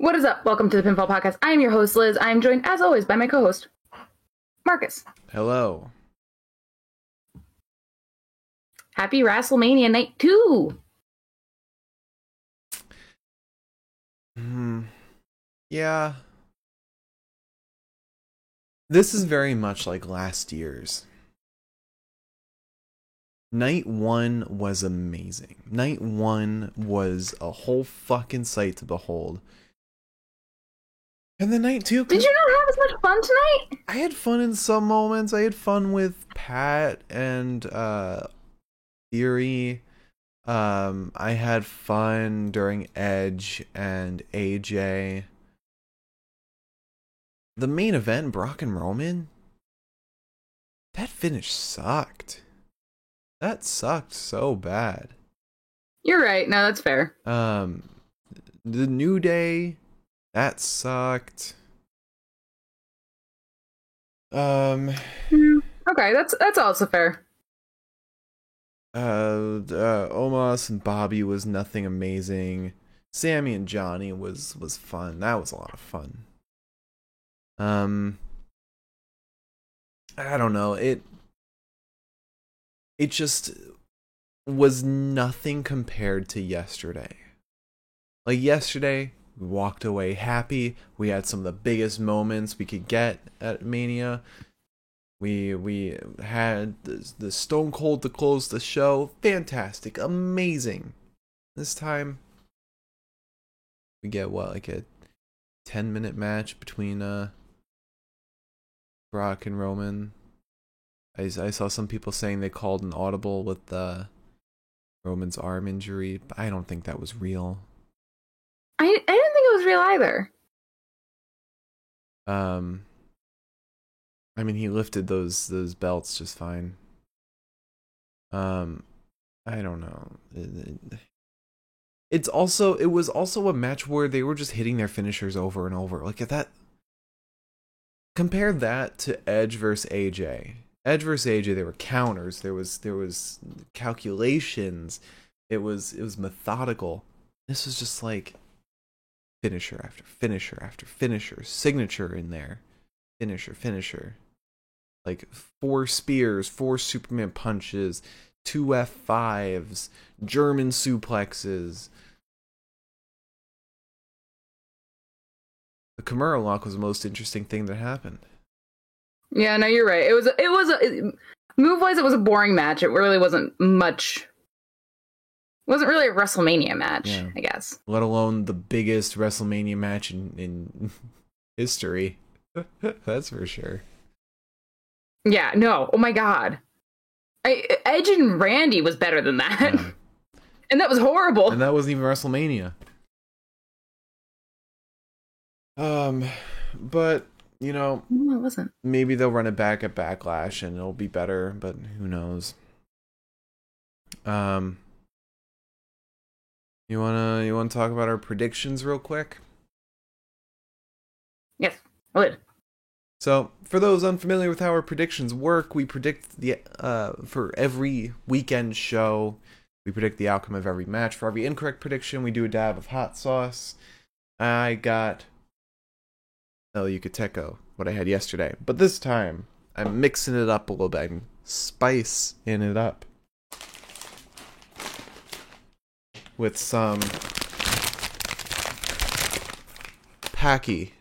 What is up? Welcome to the Pinfall Podcast. I am your host, Liz. I am joined, as always, by my co host, Marcus. Hello. Happy WrestleMania Night 2. Hmm. Yeah. This is very much like last year's. Night one was amazing. Night one was a whole fucking sight to behold. And the night too. Did you not have as much fun tonight? I had fun in some moments. I had fun with Pat and uh Theory. Um, I had fun during Edge and AJ. The main event, Brock and Roman. That finish sucked. That sucked so bad. You're right. No, that's fair. Um, the New Day, that sucked. Um, Okay, that's that's also fair. uh, uh Omos and Bobby was nothing amazing. Sammy and Johnny was was fun. That was a lot of fun. Um I don't know. It it just was nothing compared to yesterday. Like yesterday, walked away happy. We had some of the biggest moments we could get at Mania. We we had the, the Stone Cold to close the show. Fantastic, amazing. This time, we get what like a ten minute match between uh Brock and Roman. I, I saw some people saying they called an audible with uh, Roman's arm injury, but I don't think that was real. I, I real either. Um, I mean, he lifted those those belts just fine. Um, I don't know. It- it- It's also it was also a match where they were just hitting their finishers over and over. Like if that compare that to Edge versus AJ. Edge versus AJ, there were counters. There was there was calculations. It was it was methodical. This was just like finisher after finisher after finisher, signature in there, finisher, finisher. Like four spears, four Superman punches, two F5s, German suplexes. The Kimura lock was the most interesting thing that happened. Yeah, no, you're right. It was it was a move wise. It was a boring match. It really wasn't much. Wasn't really a WrestleMania match, Yeah. I guess. Let alone the biggest WrestleMania match in, in history. That's for sure. Yeah, no. Oh my god. I, Edge and Randy was better than that, Yeah. and that was horrible. and that wasn't even WrestleMania. Um, but you know, no, it wasn't. maybe they'll run it back at Backlash and it'll be better, but who knows? Um, you wanna you wanna talk about our predictions real quick? Yes, I would. So, for those unfamiliar with how our predictions work, we predict the uh for every weekend show, we predict the outcome of every match. For every incorrect prediction, we do a dab of hot sauce. I got El Yucateco, what I had yesterday, but this time I'm mixing it up a little bit, I'm spice in it up with some Paqui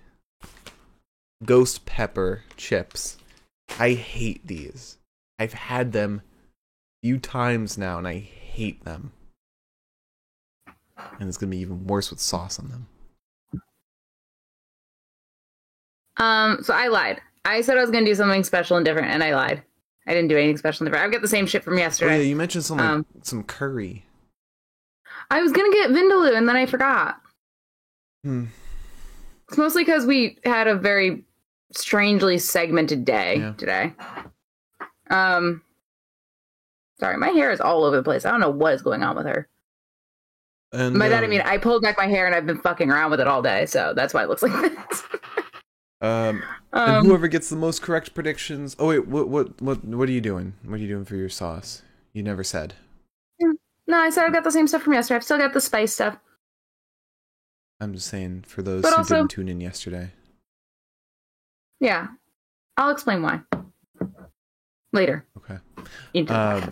ghost pepper chips. I hate these. I've had them a few times now and I hate them. And it's gonna be even worse with sauce on them. Um, so I lied. I said I was gonna do something special and different, and I lied. I didn't do anything special and different. I've got the same shit from yesterday. Oh yeah, you mentioned some like, Um, some curry. I was gonna get Vindaloo, and then I forgot. Hmm. It's mostly because we had a very strangely segmented day Yeah. today. Um, sorry, my hair is all over the place. I don't know what is going on with her. And By that I um, mean I pulled back my hair and I've been fucking around with it all day, so that's why it looks like this. um, and um, whoever gets the most correct predictions. Oh wait, what what what what are you doing? What are you doing for your sauce? You never said. No, I said I've got the same stuff from yesterday. I've still got the spice stuff. I'm just saying for those But who also- didn't tune in yesterday. Yeah. I'll explain why. Later. Okay. Um.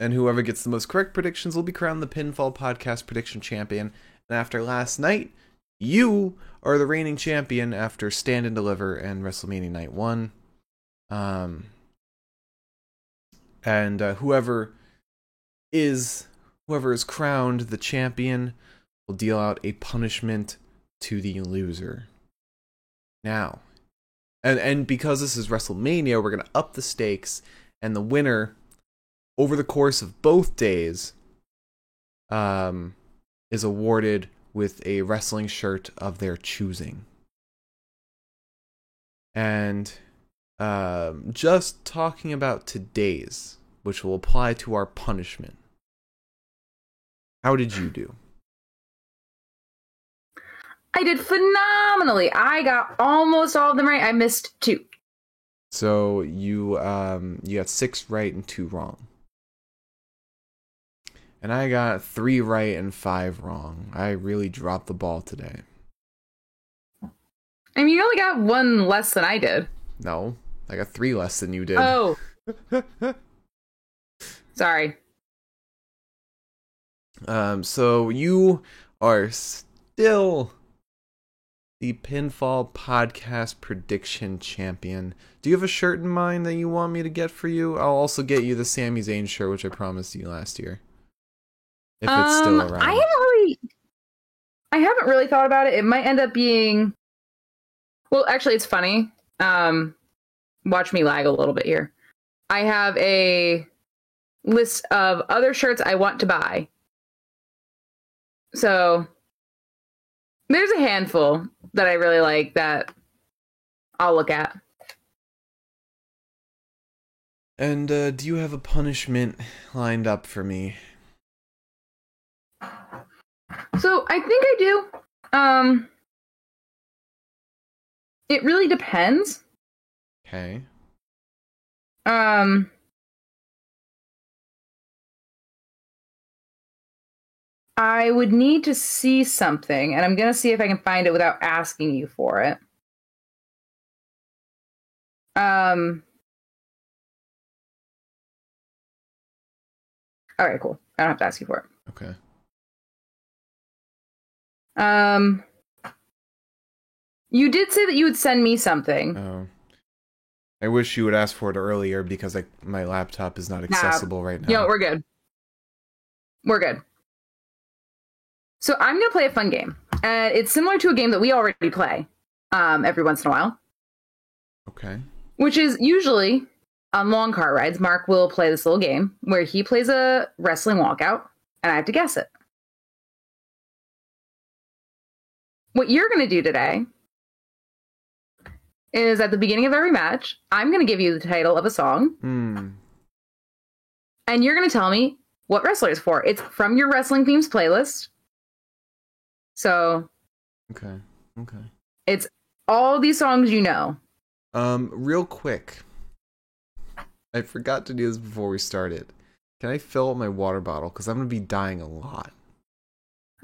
And whoever gets the most correct predictions will be crowned the Pinfall Podcast Prediction Champion. And after last night, you are the reigning champion after Stand and Deliver and WrestleMania Night 1. Um, and uh, whoever is whoever is crowned the champion will deal out a punishment to the loser. Now, and and because this is WrestleMania, we're gonna up the stakes, and the winner over the course of both days um is awarded with a wrestling shirt of their choosing. And um just talking about today's, which will apply to our punishment. How did you do? I did phenomenally. I got almost all of them right. I missed two. So you um you got six right and two wrong. And I got three right and five wrong. I really dropped the ball today. I mean, you only got one less than I did. No, I got three less than you did. Oh, sorry. Um, so you are still the Pinfall Podcast Prediction Champion. Do you have a shirt in mind that you want me to get for you? I'll also get you the Sami Zayn shirt, which I promised you last year. If it's still Um, around. I haven't really, I haven't really thought about it. It might end up being, well, actually, it's funny. Um, watch me lag a little bit here. I have a list of other shirts I want to buy. So there's a handful that I really like that I'll look at. And uh, do you have a punishment lined up for me? So I think I do. Um, it really depends. Okay. Um, I would need to see something, and I'm gonna see if I can find it without asking you for it. Um. All right, cool. I don't have to ask you for it. Okay. Um, you did say that you would send me something. Oh. I wish you would ask for it earlier because I, my laptop is not accessible right now. No, we're good. We're good. So I'm gonna play a fun game. Uh, it's similar to a game that we already play um, every once in a while, okay. which is usually on long car rides. Mark will play this little game where he plays a wrestling walkout, and I have to guess it. What you're gonna do today is at the beginning of every match, I'm gonna give you the title of a song, Hmm. and you're going to tell me what wrestler is for. It's from your wrestling themes playlist. So Okay. Okay. it's all these songs you know. Um, real quick. I forgot to do this before we started. Can I fill up my water bottle? Because I'm gonna be dying a lot.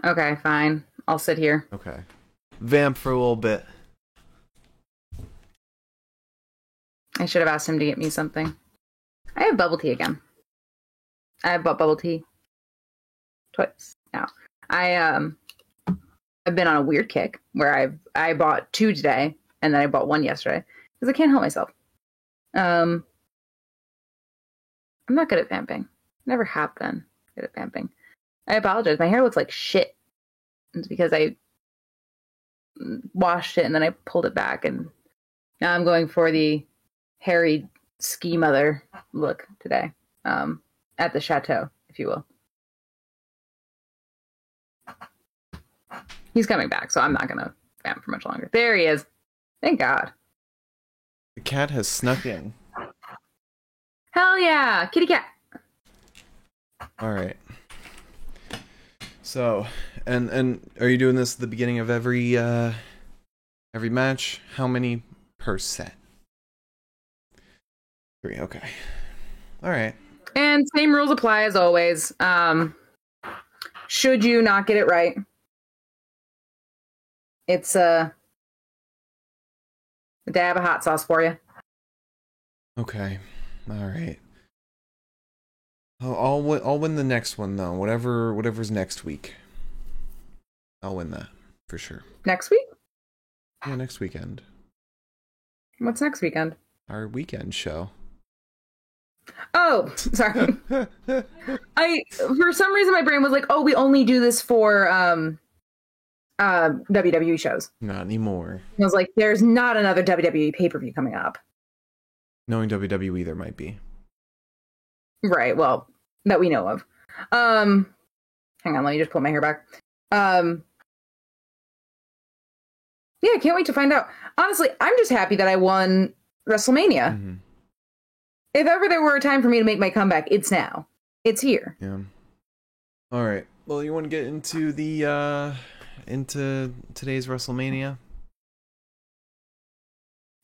Okay, fine. I'll sit here. Okay. Vamp for a little bit. I should have asked him to get me something. I have bubble tea again. I have bought bubble tea twice now. I um I've been on a weird kick where I've I bought two today and then I bought one yesterday because I can't help myself. Um I'm not good at vamping. Never have been good at vamping. I apologize. My hair looks like shit. It's because I washed it and then I pulled it back and now I'm going for the hairy ski mother look today um, at the chateau, if you will. He's coming back, so I'm not gonna vamp for much longer. There he is. Thank God. The cat has snuck in. Hell yeah, kitty cat. All right. So, and and are you doing this at the beginning of every uh every match? How many per set? Three. Okay. All right. And same rules apply as always. Um, should you not get it right, It's uh, a dab of hot sauce for you. Okay. All right. I'll I'll win, I'll win the next one though. Whatever whatever's next week. I'll win that for sure. Next week? Yeah, next weekend. What's next weekend? Our weekend show. Oh, sorry. I for some reason my brain was like, oh, we only do this for um uh WWE shows. Not anymore. I was like, there's not another WWE pay per view coming up. Knowing WWE there might be. Right. Well, that we know of. Um, hang on. Let me just pull my hair back. Um, yeah, I can't wait to find out. Honestly, I'm just happy that I won WrestleMania. Mhm. If ever there were a time for me to make my comeback, it's now. It's here. Yeah. All right. Well, you want to get into the uh into today's WrestleMania?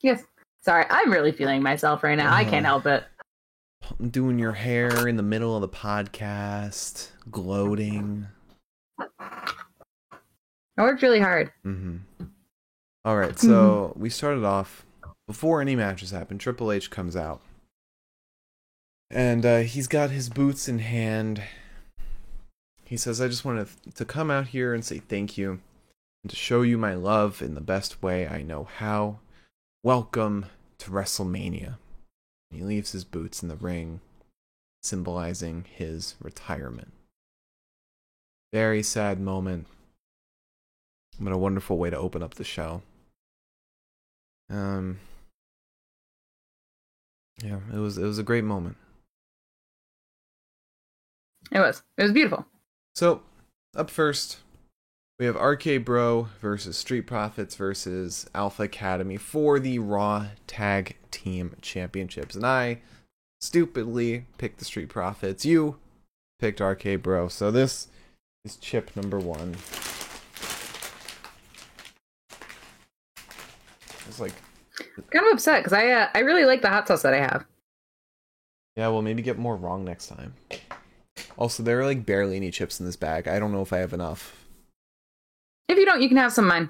Yes. Sorry, I'm really feeling myself right now. I can't help it. Doing your hair in the middle of the podcast, gloating. I worked really hard. Mm-hmm. All right, so we started off before any matches happen. Triple H comes out, and uh, he's got his boots in hand. He says, "I just wanted to come out here and say thank you, and to show you my love in the best way I know how. Welcome to WrestleMania." He leaves his boots in the ring, symbolizing his retirement. Very sad moment but a wonderful way to open up the show. Um, yeah, it was it was a great moment. It was. It was beautiful. So, up first, we have RK Bro versus Street Profits versus Alpha Academy for the Raw Tag Team Championships, and I stupidly picked the Street Profits. You picked RK Bro, so this is chip number one. It's like Kind of upset because I uh, I really like the hot sauce that I have. Yeah, well, maybe get more wrong next time. Also, there are like barely any chips in this bag. I don't know if I have enough. If you don't, you can have some of mine.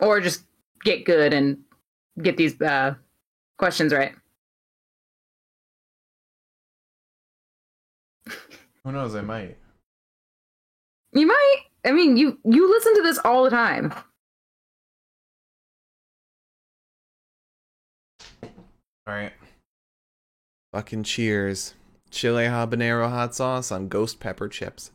Or just get good and get these uh, questions right. Who knows? I might. You might. I mean, you you listen to this all the time. All right. Fucking cheers. Chile habanero hot sauce on ghost pepper chips.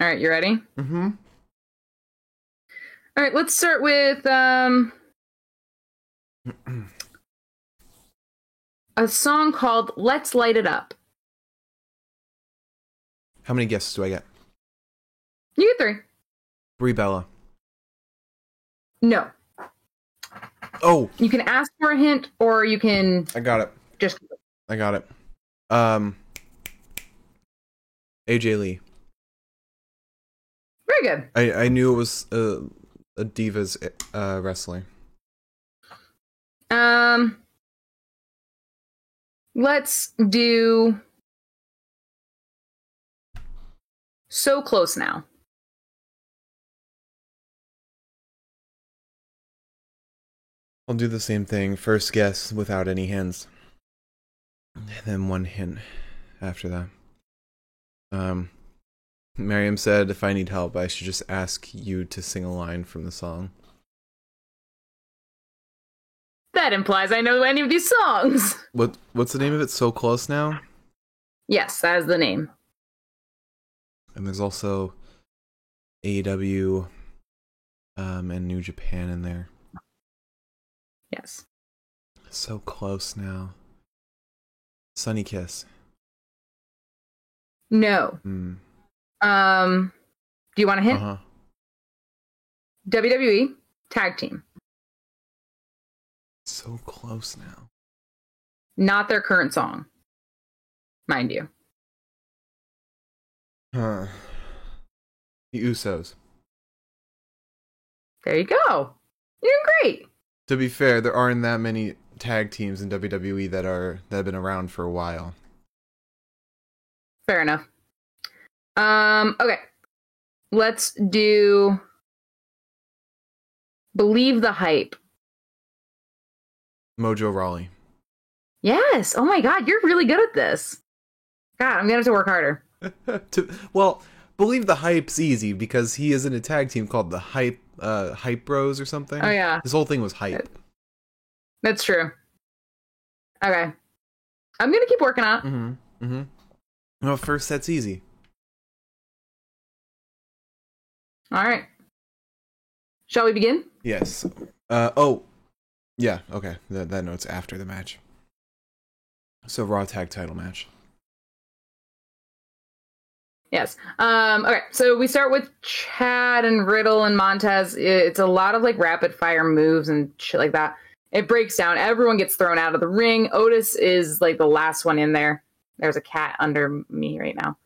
All right, you ready? Mm-hmm. All right, let's start with um a song called "Let's Light It Up." How many guesses do I get? You get three. Brie Bella. No, Oh, you can ask for a hint, or you can I got it. just. I got it. Um. AJ Lee. Very good. I I knew it was uh, a divas uh wrestling. Um, let's do. So close now. I'll do the same thing. First guess without any hints. And then one hint after that. Um Miriam said if I need help I should just ask you to sing a line from the song. That implies I know any of these songs. What what's the name of it? So close now? Yes, that is the name. And there's also AEW um and New Japan in there. Yes. So close now. Sonny Kiss. No. Mm. Um, do you want a hint? Uh-huh. WWE tag team. So close now. Not their current song, mind you. Huh. The Usos. There you go. You're great. To be fair, there aren't that many tag teams in WWE that are that have been around for a while. Fair enough. Um, okay. Let's do Believe the Hype. Mojo Rawley. Yes. Oh my god, you're really good at this. God, I'm gonna have to work harder. to, well, believe the hype's easy because he is in a tag team called the Hype uh Hype Bros or something. Oh yeah. this whole thing was hype. That's true. Okay. I'm gonna keep working on. Mm-hmm. Mm-hmm. Well, first that's easy. All right. Shall we begin? Yes. Uh oh. Yeah, okay. That that note's after the match. So Raw tag title match. Yes. Um, okay, so we start with Chad and Riddle and Montez. It's a lot of like rapid fire moves and shit like that. It breaks down. Everyone gets thrown out of the ring. Otis is like the last one in there. There's a cat under me right now.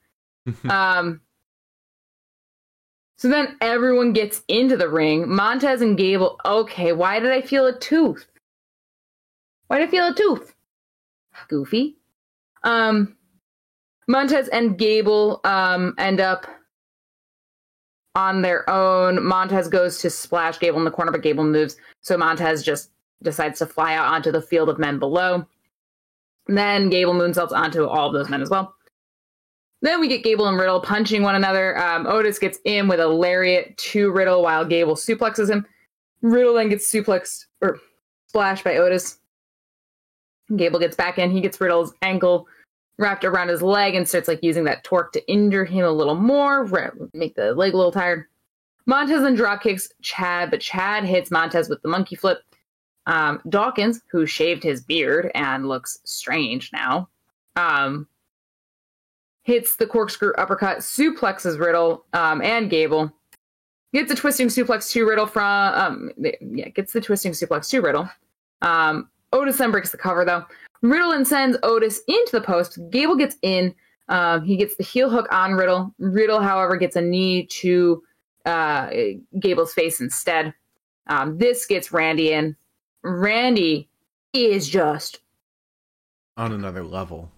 um, so then everyone gets into the ring. Montez and Gable. Okay, why did I feel a tooth? Why did I feel a tooth? Goofy. Um, Montez and Gable um, end up on their own. Montez goes to splash Gable in the corner, but Gable moves. So Montez just decides to fly out onto the field of men below. And then Gable moonsaults onto all of those men as well. Then we get Gable and Riddle punching one another. Um, Otis gets in with a lariat to Riddle while Gable suplexes him. Riddle then gets suplexed or splashed by Otis. Gable gets back in. He gets Riddle's ankle wrapped around his leg and starts like using that torque to injure him a little more, make the leg a little tired. Montez then drop kicks Chad, but Chad hits Montez with the monkey flip. Um, Dawkins, who shaved his beard and looks strange now, um, hits the corkscrew uppercut, suplexes Riddle um, and Gable. Gets a twisting suplex to Riddle from um, yeah, gets the twisting suplex to Riddle. Um, Otis then breaks the cover though. Riddle sends Otis into the post. Gable gets in. Um, he gets the heel hook on Riddle. Riddle, however, gets a knee to uh, Gable's face instead. Um, this gets Randy in. Randy is just on another level.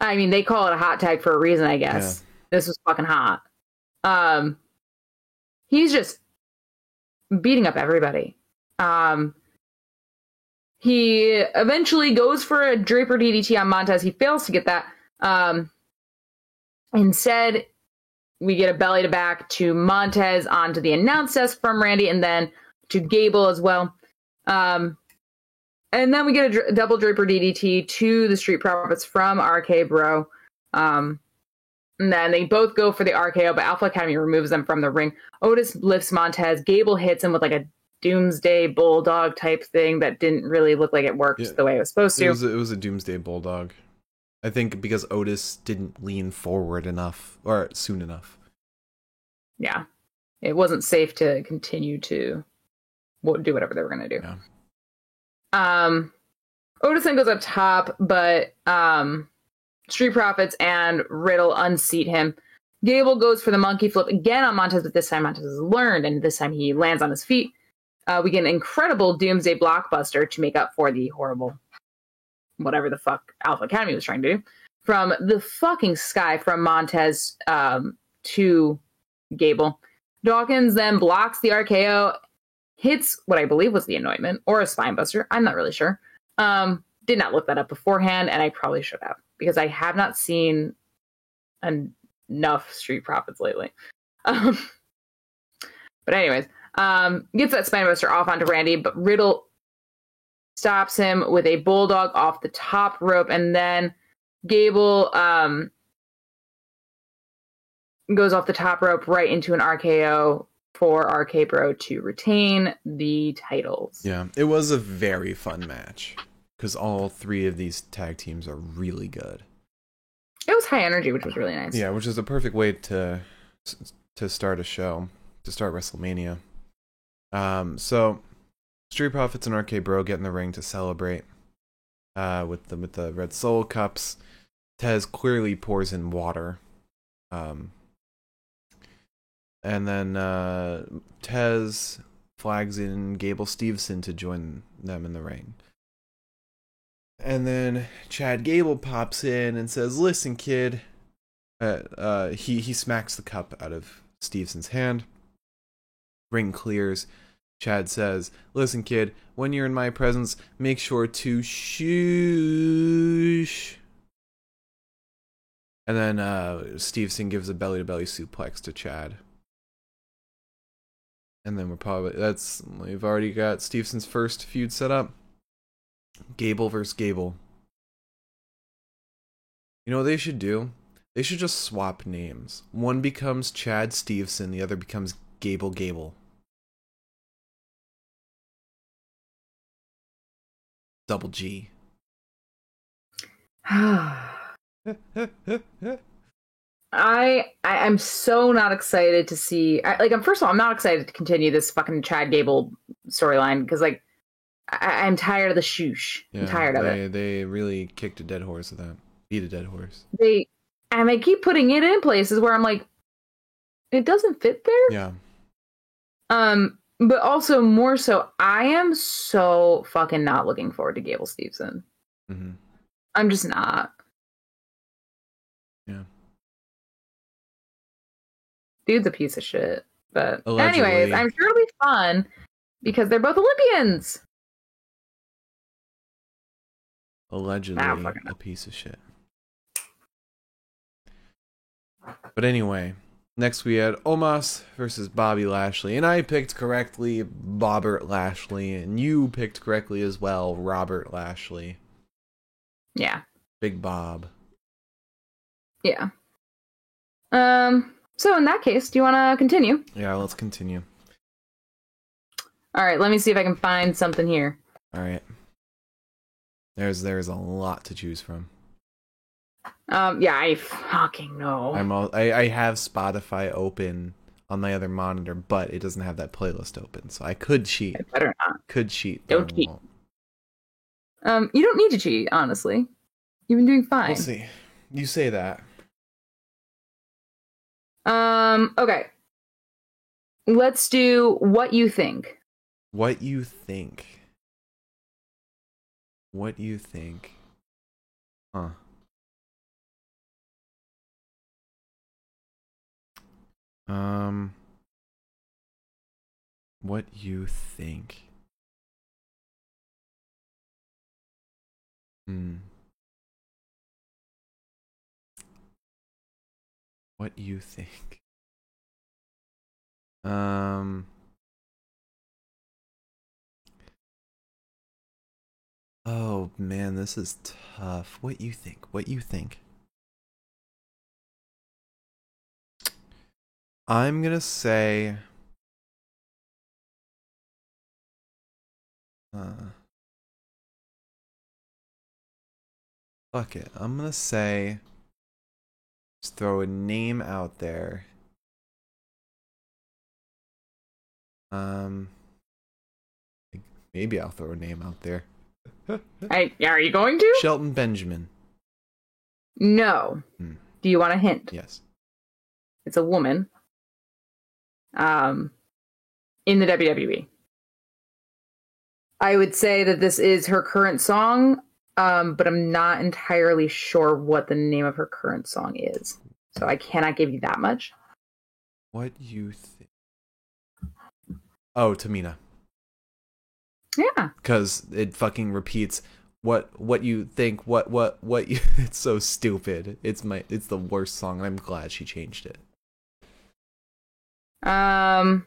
I mean, they call it a hot tag for a reason, I guess. Yeah. This was fucking hot. Um, he's just beating up everybody. Um, he eventually goes for a draping DDT on Montez. He fails to get that. Um, instead, we get a belly to back to Montez onto the announce desk from Randy, and then to Gable as well. Um, and then we get a double draping DDT to the Street Profits from RK Bro. Um, and then they both go for the RKO, but Alpha Academy removes them from the ring. Otis lifts Montez. Gable hits him with like a doomsday bulldog type thing that didn't really look like it worked yeah. the way it was supposed to. It was, a, it was a doomsday bulldog. I think because Otis didn't lean forward enough or soon enough. Yeah. It wasn't safe to continue to do whatever they were going to do. Yeah. Um, Otis then goes up top, but um, Street Profits and Riddle unseat him. Gable goes for the monkey flip again on Montez, but this time Montez has learned, and this time he lands on his feet. Uh, we get an incredible Doomsday blockbuster to make up for the horrible, whatever the fuck Alpha Academy was trying to do, from the fucking sky from Montez um, to Gable. Dawkins then blocks the RKO hits what I believe was the anointment or a spinebuster. I'm not really sure. Um, did not look that up beforehand, and I probably should have because I have not seen en- enough Street Profits lately. Um, but anyways, um, gets that spinebuster off onto Randy, but Riddle stops him with a bulldog off the top rope, and then Gable um, goes off the top rope right into an RKO for RK Bro to retain the titles. Yeah, it was a very fun match because all three of these tag teams are really good. It was high energy, which was really nice. Yeah, which is a perfect way to to start a show, to start WrestleMania. Um, so Street Profits and RK Bro get in the ring to celebrate uh, with the with the Red Soul cups. Tez clearly pours in water. Um, and then uh, Tez flags in Gable Steveson to join them in the ring. And then Chad Gable pops in and says, "Listen, kid." Uh, uh, he he smacks the cup out of Steveson's hand. Ring clears. Chad says, "Listen, kid. When you're in my presence, make sure to shoosh." And then uh, Steveson gives a belly to belly suplex to Chad. And then we're probably that's we've already got Steveson's first feud set up. Gable versus Gable. You know what they should do? They should just swap names. One becomes Chad Stevenson, the other becomes Gable Gable. Double G. I, I am so not excited to see. I, like, I'm first of all, I'm not excited to continue this fucking Chad Gable storyline because, like, I, I'm tired of the shoosh. I'm tired of they, it. They really kicked a dead horse with that. Beat a dead horse. They and they keep putting it in places where I'm like, it doesn't fit there. Yeah. Um, but also more so, I am so fucking not looking forward to Gable Steveson. hmm I'm just not. Yeah. Dude's a piece of shit. But Allegedly. anyways, I'm sure it'll be fun because they're both Olympians. Allegedly a piece of shit. But anyway, next we had Omos versus Bobby Lashley, and I picked correctly Bobbert Lashley, and you picked correctly as well, Robert Lashley. Yeah. Big Bob. Yeah. Um, so in that case, do you want to continue? Yeah, let's continue. All right, let me see if I can find something here. All right. There's there's a lot to choose from. Um, yeah, I fucking know. I'm all, I I have Spotify open on my other monitor, but it doesn't have that playlist open, so I could cheat. I better not. Could cheat. Don't cheat. won't. Um, you don't need to cheat, honestly. You've been doing fine. We'll see. You say that. Um, okay. Let's do what you think. What you think? What you think? Huh. Um. What you think? Hmm. What you think? Um. Oh man, this is tough. What you think? What you think? I'm gonna say. Uh, fuck it. I'm gonna say. Just throw a name out there. Um. Maybe I'll throw a name out there. I, are you going to? Shelton Benjamin. No. Hmm. Do you want a hint? Yes. It's a woman. Um, in the WWE. I would say that this is her current song, um, but I'm not entirely sure what the name of her current song is. So I cannot give you that much. What you think? Oh, Tamina. Yeah. Because it fucking repeats what what you think. What what what you. It's so stupid. It's my. It's the worst song. I'm glad she changed it. Um.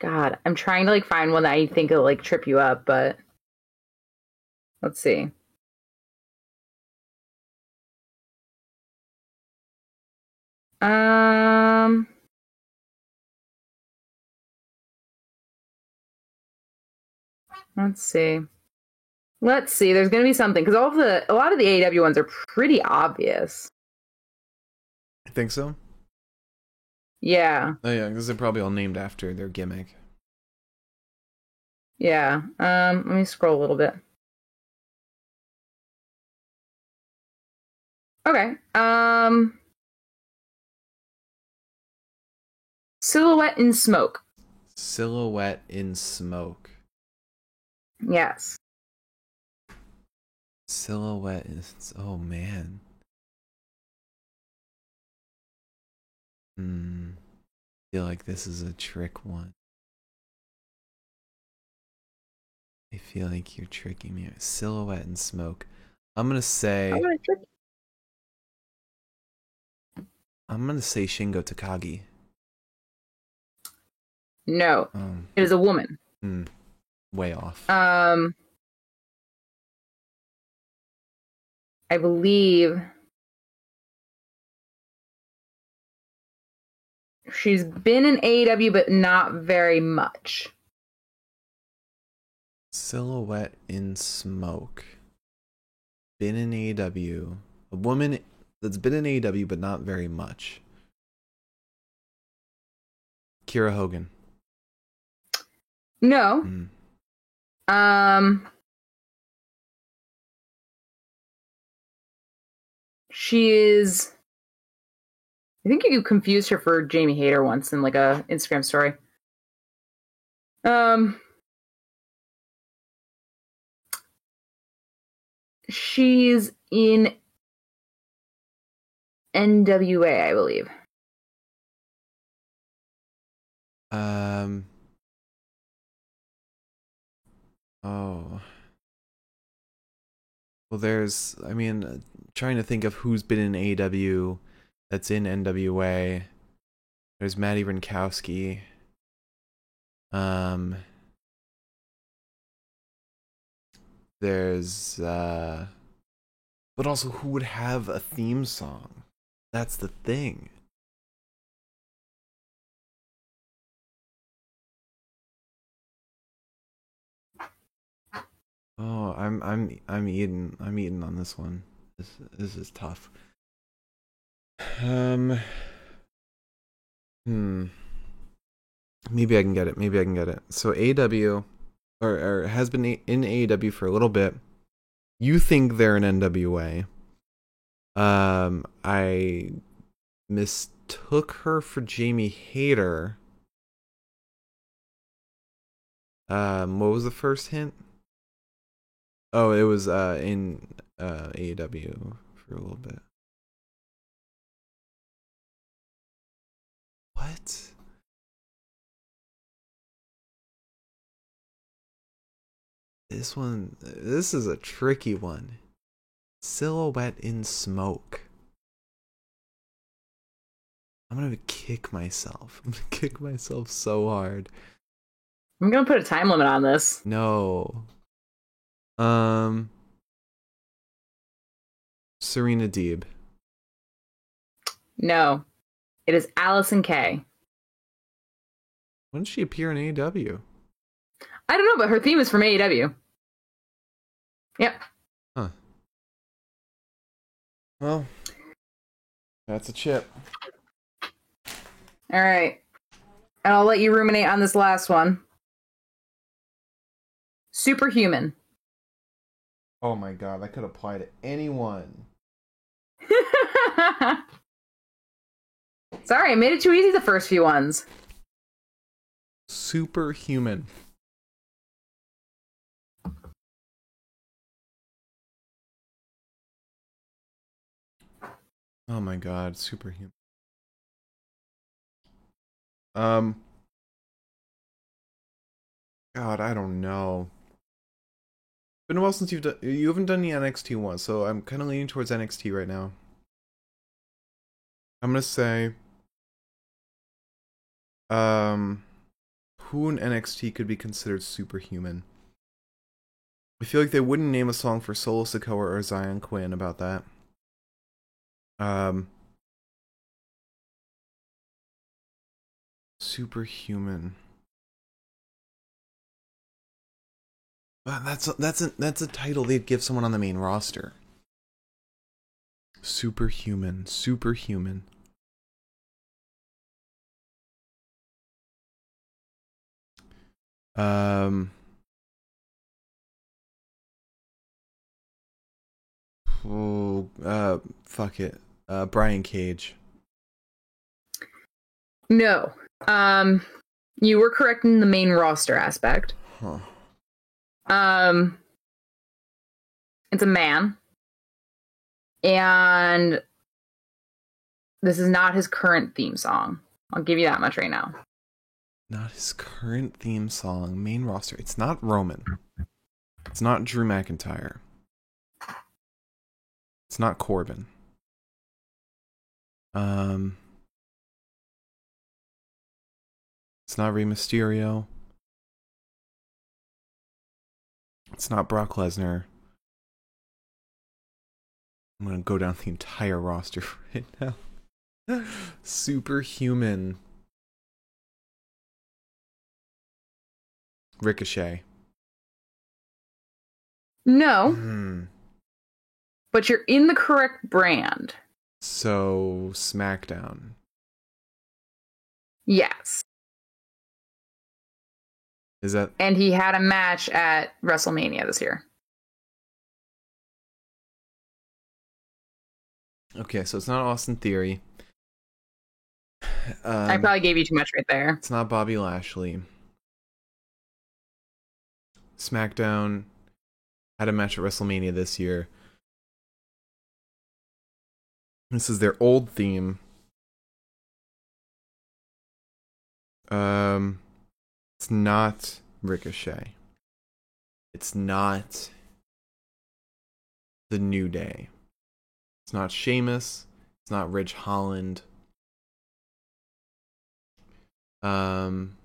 God, I'm trying to like find one that I think will like trip you up, but let's see. Um. Let's see. Let's see. There's gonna be something because all of the a lot of the AEW ones are pretty obvious. I think so. Yeah. Oh yeah, because they're probably all named after their gimmick. Yeah. Um, let me scroll a little bit. Okay. Um Silhouette in Smoke. Silhouette in smoke. Yes. Silhouette is. Oh man. Hmm. feel like this is a trick one. I feel like you're tricking me. Silhouette and smoke. I'm gonna say. I'm gonna trick I'm gonna say Shingo Takagi. No, Um, it is a woman. hmm, way off. Um, I believe she's been in AEW, but not very much. Silhouette in smoke. Been in AEW. A woman that's been in AEW but not very much. Kiera Hogan. No. Hmm. Um, she is. I think you confused her for Jamie Hayter once in like a Instagram story. Um, she's in NWA, I believe. Um. Oh. Well, there's. I mean, trying to think of who's been in AEW that's in NWA. There's Madi Wrenkowski. Um. There's. uh But also, who would have a theme song? That's the thing. Oh, I'm I'm I'm eating I'm eating on this one. This this is tough. Um Hmm. Maybe I can get it. Maybe I can get it. So AW or, or has been in AEW for a little bit. You think they're an NWA. Um I mistook her for Jamie Hayter. Um what was the first hint? Oh, it was uh in uh AEW for a little bit. What? This one this is a tricky one. Silhouette in smoke. I'm gonna kick myself. I'm gonna kick myself so hard. I'm gonna put a time limit on this. No. Um Serena Deeb. No, it is Allysin Kay. When did she appear in AEW? I don't know, but her theme is from AEW. Yep. Huh. Well, that's a chip. All right. And I'll let you ruminate on this last one. Superhuman. Oh my god, that could apply to anyone. Sorry, I made it too easy the first few ones. Superhuman. Oh my god, superhuman. Um God, I don't know. It's Been a while since you've done you haven't done the NXT one, so I'm kinda leaning towards NXT right now. I'm gonna say um who in NXT could be considered superhuman? I feel like they wouldn't name a song for Solo Sikoa or Xyon Quinn about that. Um Superhuman. Wow, that's a, that's a that's a title they'd give someone on the main roster. Superhuman, superhuman. Um. Oh, uh, fuck it. Uh, Brian Cage. No, Um, you were correct in the main roster aspect. Huh. Um, it's a man, and this is not his current theme song. I'll give you that much right now. Not his current theme song, main roster. It's not Roman. It's not Drew McIntyre. It's not Corbin. Um, it's not Rey Mysterio. It's not Brock Lesnar. I'm gonna go down the entire roster right now. Superhuman. Ricochet. No, Hmm. but you're in the correct brand. So SmackDown. Yes. Is that And he had a match at WrestleMania this year. okay? So it's not Austin Theory. Um, I probably gave you too much right there. It's not Bobby Lashley. SmackDown had a match at WrestleMania this year. This is their old theme. Um, it's not Ricochet. It's not the New Day. It's not Sheamus. It's not Ridge Holland. Um,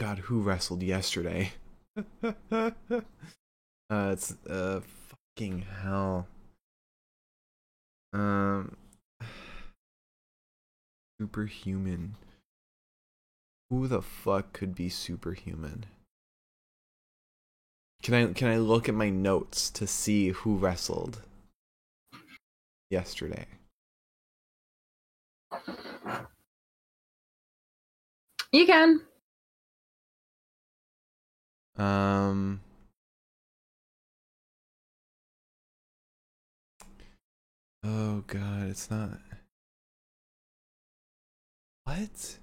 God, who wrestled yesterday? uh, it's uh, fucking hell. Um, superhuman. Who the fuck could be superhuman? Can I can I look at my notes to see who wrestled yesterday? You can. Um. Oh god, it's not. What?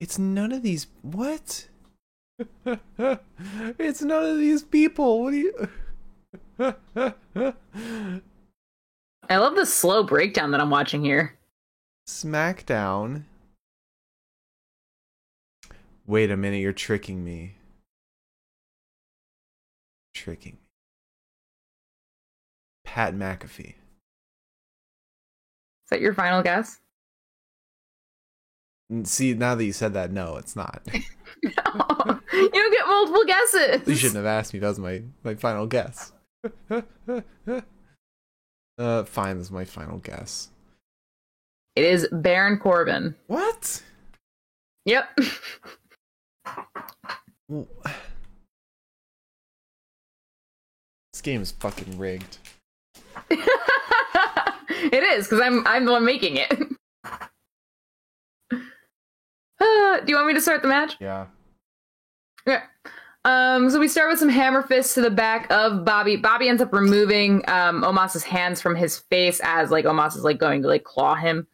It's none of these. What? it's none of these people. What do you? I love the slow breakdown that I'm watching here. SmackDown. Wait a minute, you're tricking me. Tricking me. Pat McAfee. Is that your final guess? See, now that you said that, no, it's not. no. you get multiple guesses. you shouldn't have asked me. That was my, my final guess. uh, fine, this is my final guess. It is Baron Corbin. What? Yep. Game is fucking rigged. it is because I'm I'm the one making it. Uh, do you want me to start the match? Yeah. Okay. Um, so we start with some hammer fists to the back of Bobby. Bobby ends up removing um, Omos's hands from his face as like Omos is like going to like claw him.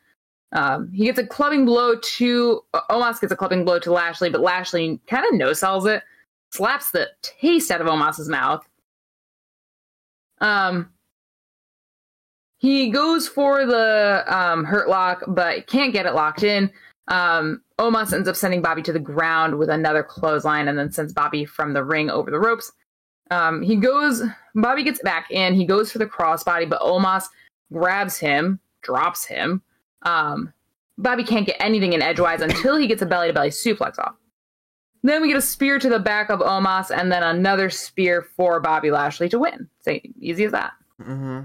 Um, he gets a clubbing blow to Omos gets a clubbing blow to Lashley, but Lashley kind of no sells it, slaps the taste out of Omos's mouth. Um, he goes for the um, hurt lock, but can't get it locked in. Um, Omos ends up sending Bobby to the ground with another clothesline and then sends Bobby from the ring over the ropes. Um, he goes, Bobby gets back in, he goes for the crossbody, but Omos grabs him, drops him. Um, Bobby can't get anything in edgewise until he gets a belly to belly suplex off. Then we get a spear to the back of Omos and then another spear for Bobby Lashley to win. So easy as that. Mm-hmm.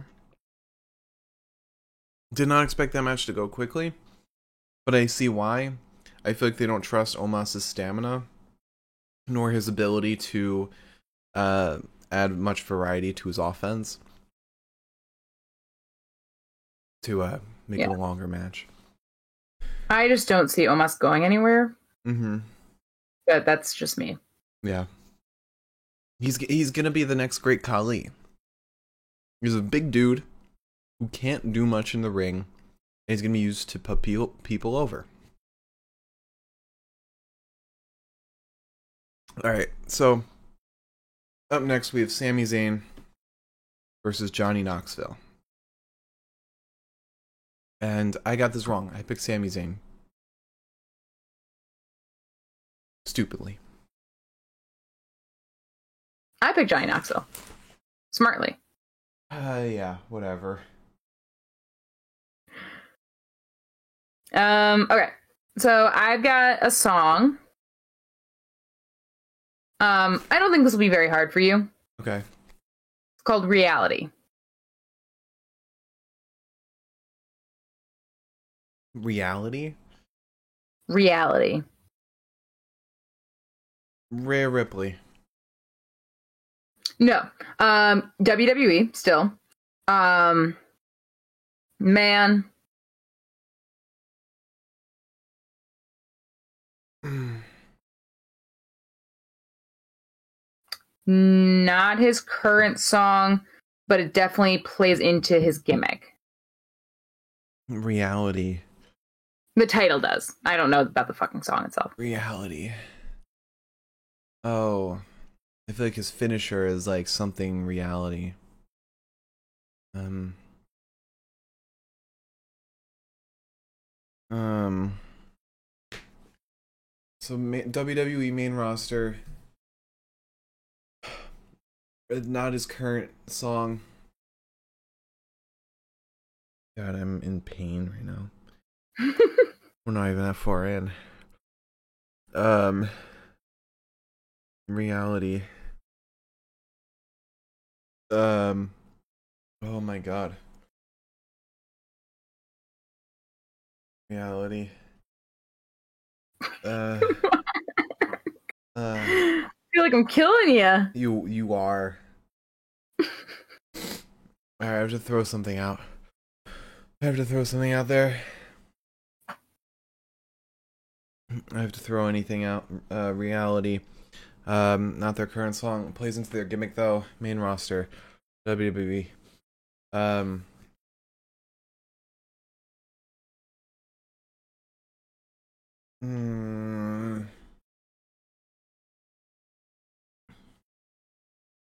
Did not expect that match to go quickly, but I see why. I feel like they don't trust Omos's stamina, nor his ability to uh, add much variety to his offense to uh, make it a longer match. I just don't see Omos going anywhere, Mm-hmm. But that's just me. Yeah. He's he's gonna be the next great Khali. He's a big dude who can't do much in the ring, And he's gonna be used to put people people over. All right, so up next we have Sami Zayn versus Johnny Knoxville. And I got this wrong. I picked Sami Zayn. Stupidly. I picked Johnny Knoxville. Smartly. Uh, yeah, whatever. Um, okay. So I've got a song. Um, I don't think this will be very hard for you. Okay. It's called Reality. Reality? Reality. Rhea Ripley. No. Um, WWE still. Um, man. Not his current song, but it definitely plays into his gimmick. Reality. The title does. I don't know about the fucking song itself. Reality. Oh. I feel like his finisher is like something reality. Um. Um. So ma- WWE main roster. Not his current song. God, I'm in pain right now. We're not even that far in. Um. Reality. Um. Oh my god. Reality. Uh. uh. I feel like I'm killing you. You you are. Alright, I have to throw something out. I have to throw something out there. I have to throw anything out. Uh, reality. Um, not their current song. Plays into their gimmick though. Main roster. WWE. Um. Hmm.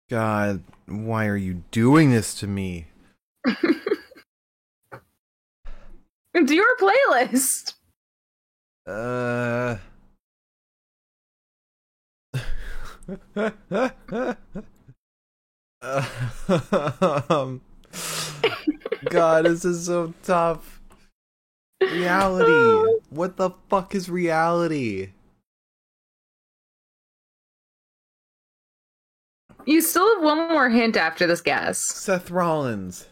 God, why are you doing this to me? It's your playlist. Uh. Um, God, this is so tough. Reality. What the fuck is reality? You still have one more hint after this guess. Seth Rollins.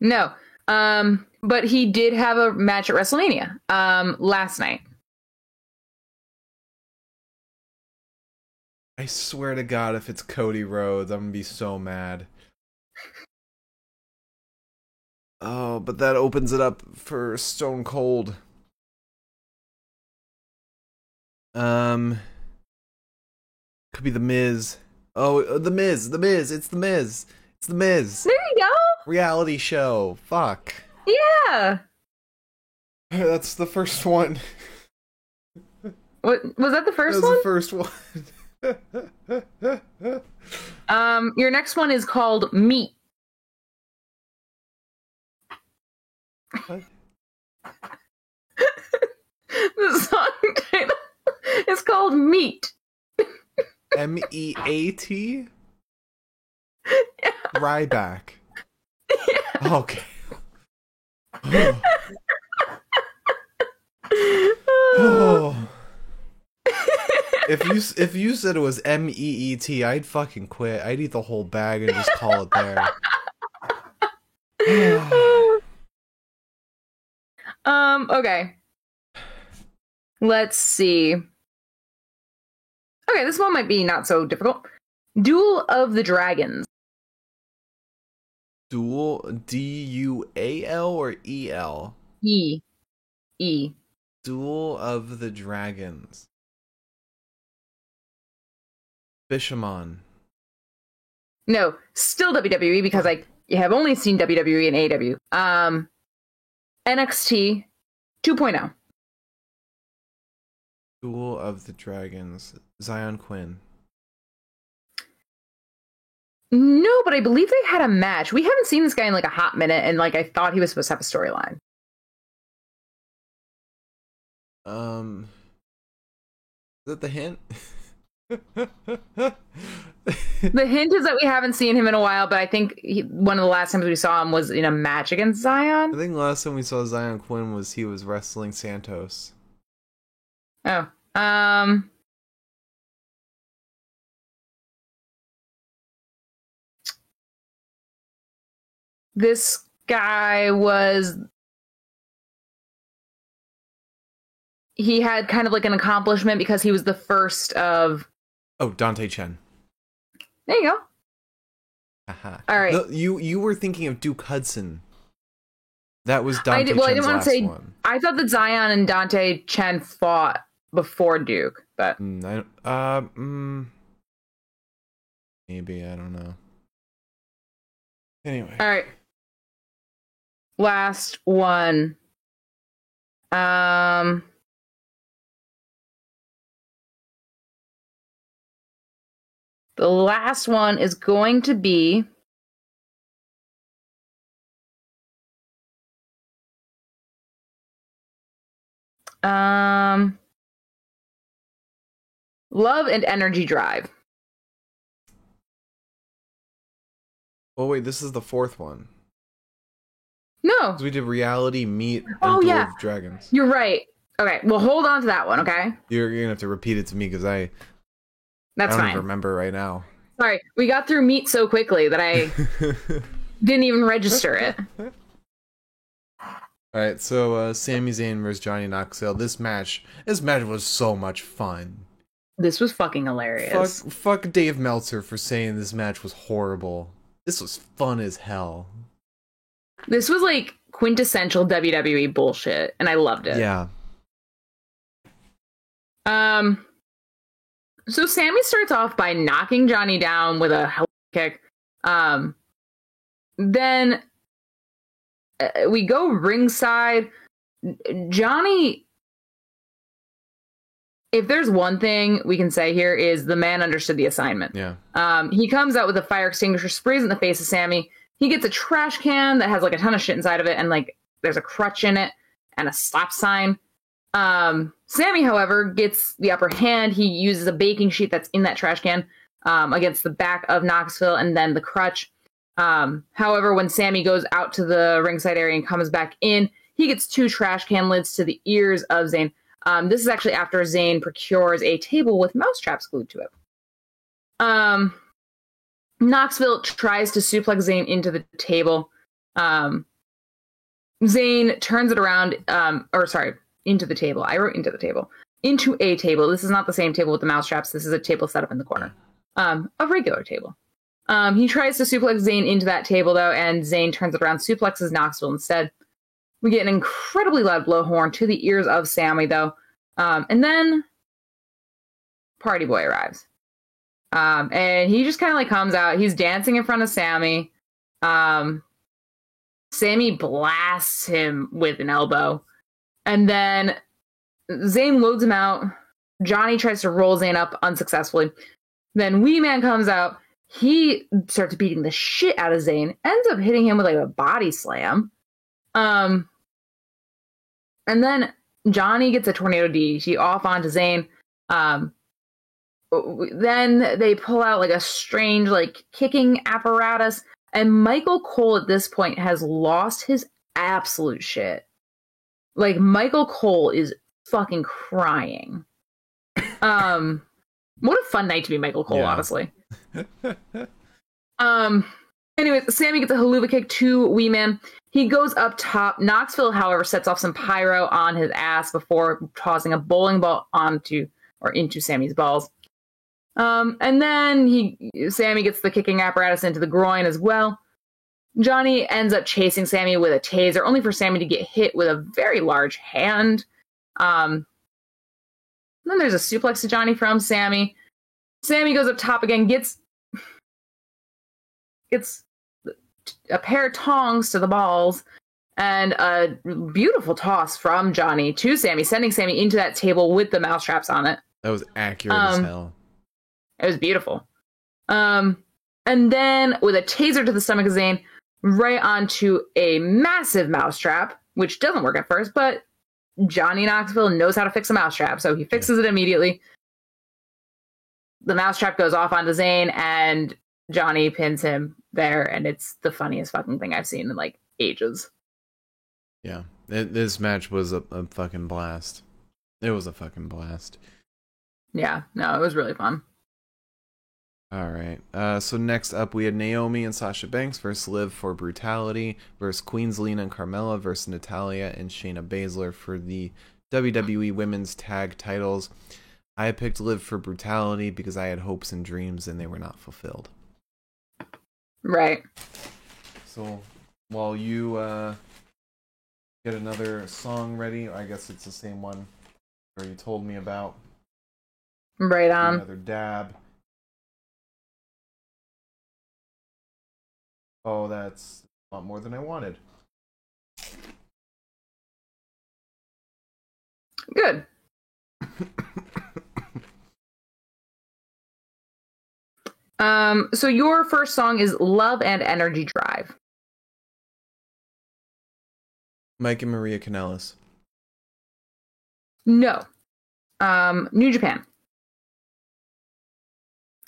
No. Um, but he did have a match at WrestleMania um last night. I swear to God, if it's Cody Rhodes, I'm gonna be so mad. Oh, but that opens it up for Stone Cold. Um, could be the Miz. Oh, uh, the Miz, the Miz. It's the Miz. It's the Miz. There you go. Reality show. Fuck. Yeah. That's the first one. What was that the That first was one? the first one. Um, your next one is called Meat. What? the song title is called Meat. M E A T. Ryback. Okay. Oh. If you if you said it was M E E T, I'd fucking quit. I'd eat the whole bag and just call it there. um, okay. Let's see. Okay, this one might be not so difficult. Duel of the Dragons. Duel D U A L or E L? E. E. Duel of the Dragons. Bishamon. No, still WWE because I have only seen WWE and AW. Um, NXT 2.0. Duel of the Dragons. Xyon Quinn. No, but I believe they had a match. We haven't seen this guy in like a hot minute, and like I thought he was supposed to have a storyline. Um, is that the hint? the hint is that we haven't seen him in a while, but I think he, one of the last times we saw him was in a match against Xyon. I think last time we saw Xyon Quinn was he was wrestling Santos. Oh, um, this guy was he had kind of like an accomplishment because he was the first of Oh, Dante Chen. there you go Haha. all right No, you you were thinking of Duke Hudson. That was Dante I did, well, I didn't want to say. one. I thought that Xyon and Dante Chen fought before Duke, but Mm, I, uh, mm, maybe I don't know. Anyway, all right. Last one. Um. The last one is going to be. Um. Love and energy drive. oh wait, this is the fourth one. No. we did reality meet Oh, yeah. Dragons. you're right. Okay, well, hold on to that one. Okay, You're, you're gonna have to repeat it to me because I that's I don't fine. remember right now. Sorry, we got through meat so quickly that I didn't even register it. All right, so uh, Sami Zayn versus Johnny Knoxville. This match, this match was so much fun. This was fucking hilarious. Fuck, fuck Dave Meltzer for saying this match was horrible. This was fun as hell. This was like quintessential WWE bullshit, and I loved it. Yeah, Um. So Sami starts off by knocking Johnny down with a kick. Um. Then uh, we go ringside. Johnny. If there's one thing we can say here is the man understood the assignment. yeah. Um, he comes out with a fire extinguisher, sprays in the face of Sami. He gets a trash can that has like a ton of shit inside of it, and like there's a crutch in it and a stop sign. Um, Sami, however, gets the upper hand. He uses a baking sheet that's in that trash can um, against the back of Knoxville and then the crutch. Um, however, when Sami goes out to the ringside area and comes back in, he gets two trash can lids to the ears of Zayn. Um, this is actually after Zayn procures a table with mousetraps glued to it. Um, Knoxville tries to suplex Zayn into the table. Um, Zayn turns it around, um, or sorry, into the table. I wrote into the table. Into a table. This is not the same table with the mousetraps. This is a table set up in the corner. Um, a regular table. Um, he tries to suplex Zayn into that table though, and Zayn turns it around, suplexes Knoxville instead. We get an incredibly loud blowhorn to the ears of Sami though, um, and then Party Boy arrives. Um, and he just kind of like comes out. He's dancing in front of Sami. Um, Sami blasts him with an elbow. And then Zayn loads him out. Johnny tries to roll Zayn up unsuccessfully. Then Wee Man comes out. He starts beating the shit out of Zayn, Ends up hitting him with like a body slam. Um, and then Johnny gets a tornado DDT off onto Zayn. Um, then they pull out like a strange like kicking apparatus and michael cole at this point has lost his absolute shit like michael cole is fucking crying. Um what a fun night to be michael cole Yeah. honestly. Um anyways sami gets a Helluva Kick to wee man. He goes up top. Knoxville however sets off some pyro on his ass before tossing a bowling ball onto or into sami's balls. Um, and then he Sami gets the kicking apparatus into the groin as well. Johnny ends up chasing Sami with a taser, only for Sami to get hit with a very large hand. Um, then there's a suplex to Johnny from Sami. Sami goes up top again, gets gets a pair of tongs to the balls, And a beautiful toss from Johnny to Sami, sending Sami into that table with the mousetraps on it. That was accurate as Um, hell. It was beautiful. Um, and then with a taser to the stomach of Zayn, right onto a massive mousetrap, which doesn't work at first, but Johnny Knoxville knows how to fix a mousetrap, so he fixes it immediately. The mousetrap goes off onto Zayn, and Johnny pins him there, and it's the funniest fucking thing I've seen in like ages. Yeah, it, this match was a, a fucking blast. It was a fucking blast. Yeah, no, it was really fun. All right. Uh, so next up, we had Naomi and Sasha Banks versus Liv for Brutality versus Queen Zelina and Carmella versus Natalya and Shayna Baszler for the WWE Women's Tag Titles. I picked Liv for Brutality because I had hopes and dreams and they were not fulfilled. Right. So while you uh, get another song ready, I guess it's the same one where you told me about. Right on. another dab. Oh, that's a lot more than I wanted. Good. Um, so your first song is Love and Energy Drive. Mike and Maria Kanellis. No. Um, New Japan.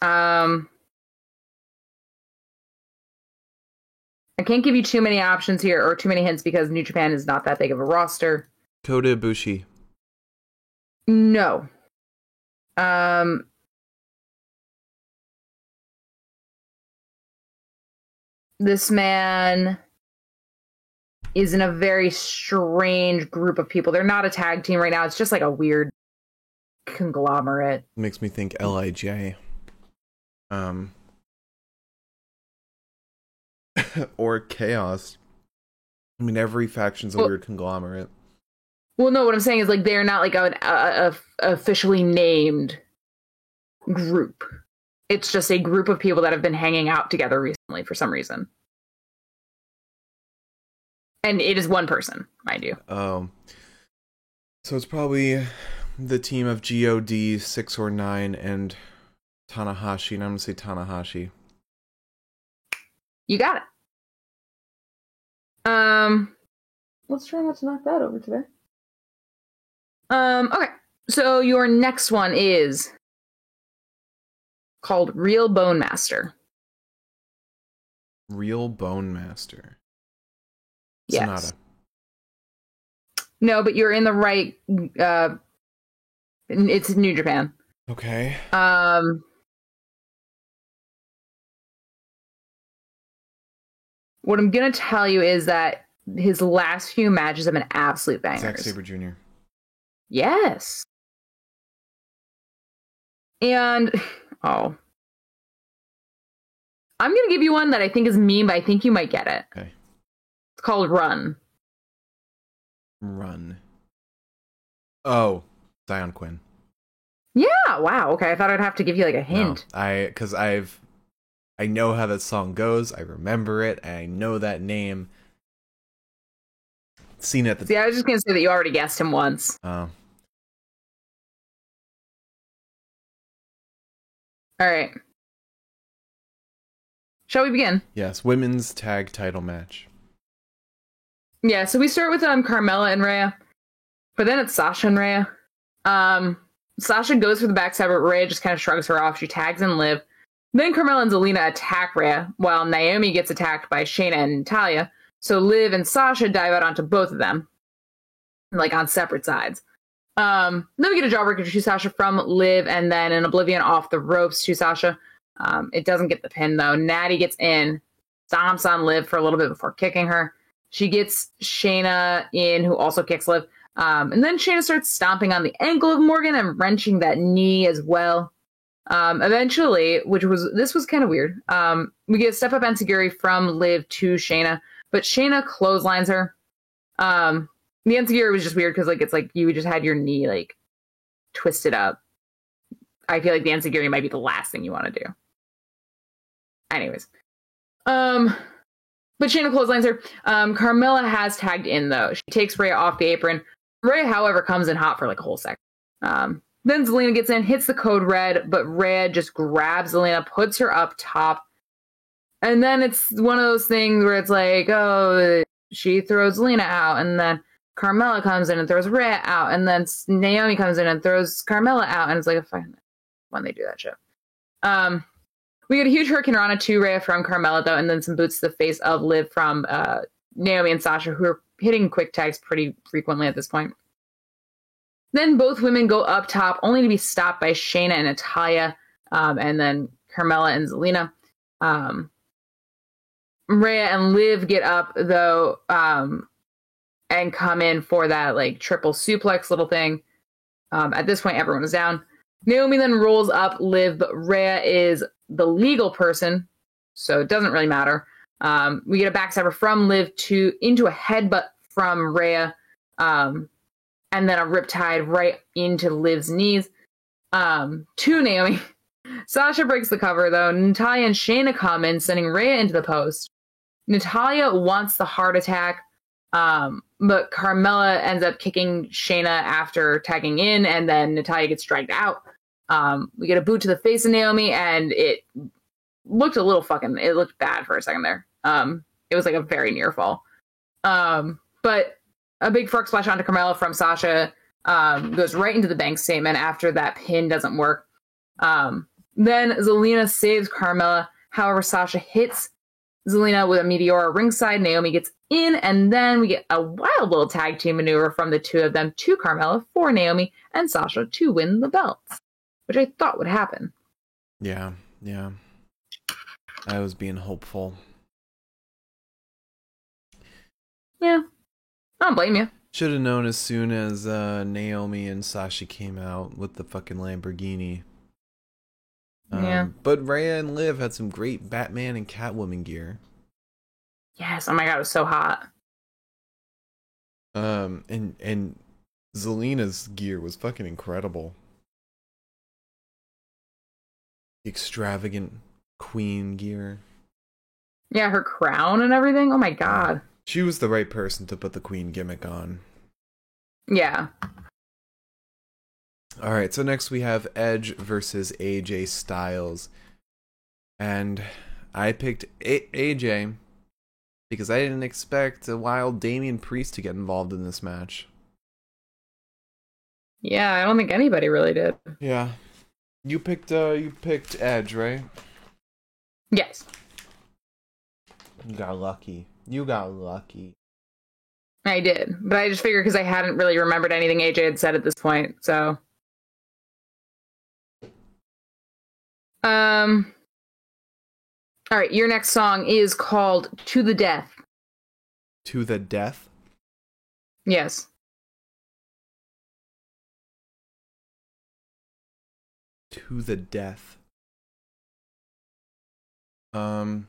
Um, I can't give you too many options here or too many hints because New Japan is not that big of a roster. Kota Ibushi. No. Um, this man is in a very strange group of people. They're not a tag team right now. It's just like a weird conglomerate. Makes me think Lij. Um. or Chaos. I mean, every faction's a Well- weird conglomerate. Well, no, what I'm saying is like they're not like an a, a, officially named group. It's just a group of people that have been hanging out together recently for some reason. And it is one person, mind you. Um. So it's probably the team of God, six or nine, and Tanahashi, and I'm gonna say Tanahashi. You got it. Um, let's try not to knock that over today. Um, okay. So your next one is called Real Bone Master. Real Bone Master. Yes. SANADA. No, but you're in the right. Uh, it's New Japan. Okay. Um, what I'm gonna tell you is that his last few matches have been absolute bangers. Zack. Sabre Jr. Yes. And oh, I'm gonna give you one that I think is mean, but I think you might get it. Okay. It's called Run. Run. Oh, Xyon Quinn. Yeah. Wow. Okay. I thought I'd have to give you like a hint. No, I because I've I know how that song goes. I remember it. I know that name. Seen at the See, I was just gonna say that you already guessed him once. oh. All right. Shall we begin? yes, women's tag title match. Yeah, so we start with um Carmella and Rhea, but then it's Sasha and Rhea. Um, Sasha goes for the backstab, but Rhea just kind of shrugs her off. She tags and Liv. Then Carmella and Zelina attack Rhea, while Naomi gets attacked by Shayna and Natalya. So Liv and Sasha dive out onto both of them, like on separate sides. Um, then we get a jawbreaker to Sasha from Liv, and then an Oblivion off the ropes to Sasha. Um, it doesn't get the pin though. Natty gets in, stomps on Liv for a little bit before kicking her. She gets Shayna in, who also kicks Liv. Um, and then Shayna starts stomping on the ankle of Morgan and wrenching that knee as well. Um, eventually, which was this was kind of weird. Um, we get a step up Enzuigiri from Liv to Shayna, but Shayna clotheslines her. Um, the Enzuigiri was just weird because like it's like you just had your knee like twisted up. I feel like the Enzuigiri might be the last thing you want to do. Anyways, um, but Shayna clotheslines her. Um, Carmella has tagged in though. She takes Rhea off the apron. Rhea, however, comes in hot for like a whole second. Um, then Zelina gets in, hits the code red, but red just grabs Zelina, puts her up top. And then it's one of those things where it's like, oh, she throws Zelina out, and then Carmella comes in and throws Rhea out, and then Naomi comes in and throws Carmella out, and it's like when they do that shit. Um, we get a huge hurricanrana to Rhea from Carmella though, and then some boots to the face of Liv from uh, Naomi and Sasha, who are hitting quick tags pretty frequently at this point. Then both women go up top, only to be stopped by Shayna and Natalya, um, and then Carmella and Zelina. Um, Rhea and Liv get up though, um, and come in for that like triple suplex little thing. Um, at this point, everyone is down. Naomi then rolls up Liv, but Rhea is the legal person, so it doesn't really matter. Um, we get a backstabber from Liv to into a headbutt from Rhea, um, and then a riptide right into Liv's knees. Um, to Naomi. Sasha breaks the cover though. Natalya and Shayna come in, sending Rhea into the post. Natalya wants the heart attack, um, but Carmella ends up kicking Shayna after tagging in, and then Natalya gets dragged out. Um, we get a boot to the face of Naomi, and it looked a little fucking. It looked bad for a second there. Um, it was like a very near fall. Um, but a big frog splash onto Carmella from Sasha um, goes right into the bank statement after that pin doesn't work. Um, then Zelina saves Carmella. However, Sasha hits Zelina with a Meteora ringside. Naomi gets in, and then we get a wild little tag team maneuver from the two of them to Carmella for Naomi and Sasha to win the belts, which I thought would happen. Yeah, yeah. I was being hopeful. Yeah, I don't blame you. Should have known as soon as uh, Naomi and Sasha came out with the fucking Lamborghini. Um, Yeah. But Rhea and Liv had some great Batman and Catwoman gear. Yes. Oh my god, it was so hot. Um, and and Zelina's gear was fucking incredible. Extravagant queen gear. Yeah, her crown and everything. Oh my god. She was the right person to put the queen gimmick on. Yeah. All right, so next we have Edge versus AJ Styles. And I picked a- AJ because I didn't expect a wild Damian Priest to get involved in this match. Yeah, I don't think anybody really did. Yeah. You picked uh you picked Edge, right? Yes. You got lucky. You got lucky. I did. But I just figured because I hadn't really remembered anything AJ had said at this point, so Um All right, your next song is called To the Death. To the death. Yes. To the death. Um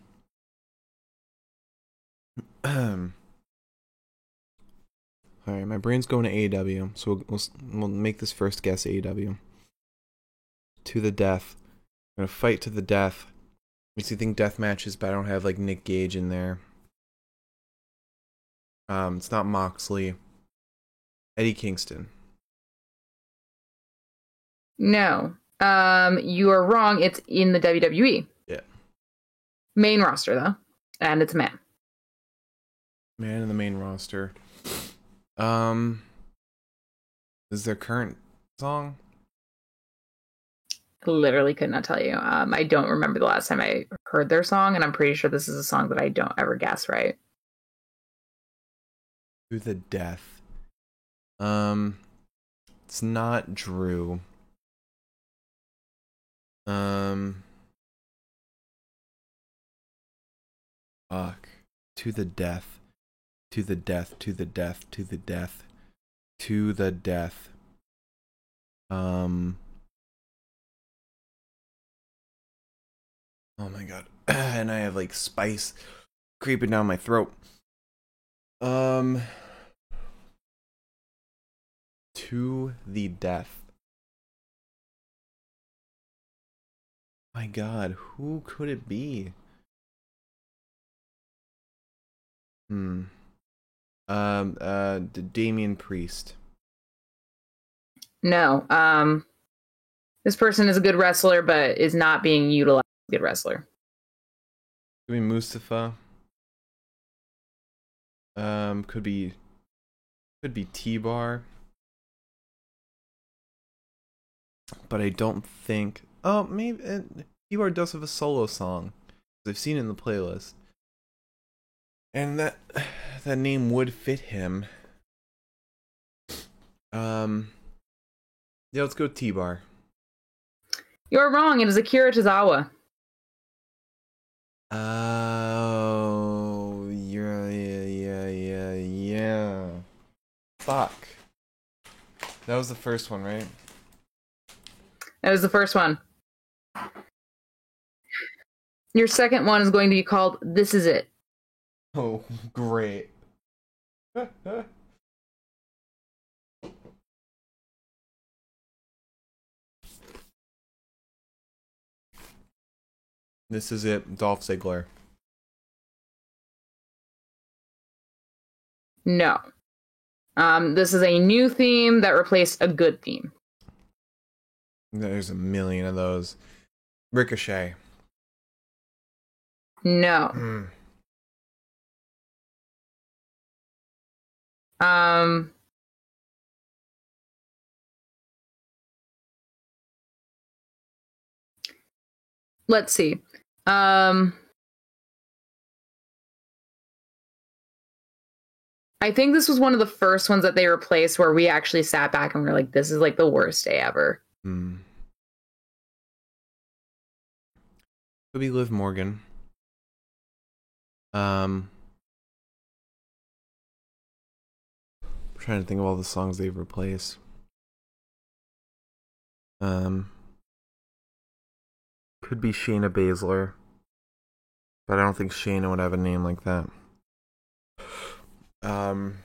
All right, my brain's going to AEW, so we'll, we'll we'll make this first guess AEW. To the death. I'm gonna fight to the death. Makes you think death matches, but I don't have like Nick Gage in there. Um, it's not Moxley. Eddie Kingston. No. Um you are wrong. It's in the WWE. Yeah. Main roster though. And it's a man. Man in the main roster. Um, is their current song? Literally could not tell you. Um I don't remember the last time I heard their song, and I'm pretty sure this is a song that I don't ever guess right. To the death. Um, it's not Drew. Um, fuck. To the death. To the death. To the death. To the death. To the death. Um. Oh my god. and I have like spice creeping down my throat. Um to the death. My god, who could it be? Hmm. Um. Uh. Damian Priest. No. Um, this person is a good wrestler, but is not being utilized as a good wrestler. Could be Mustafa. Um. Could be. Could be T Bar. But I don't think. Oh, maybe uh, T Bar does have a solo song. I've seen it in the playlist, and that that name would fit him. Um. Yeah, let's go T Bar. You're wrong. It is Akira Tozawa. Oh, yeah, yeah, yeah, yeah, yeah. Fuck. That was the first one, right? That was the first one. Your second one is going to be called This Is It. Oh, great. this is it, Dolph Ziggler. No. Um, this is a new theme that replaced a good theme. There's a million of those. Ricochet. No. Um, let's see. Um, I think this was one of the first ones that they replaced where we actually sat back and we are like, this is like the worst day ever. Hmm. Could be Liv Morgan. Um, trying to think of all the songs they've replaced. Um, could be Shayna Baszler, but I don't think Shayna would have a name like that. Um,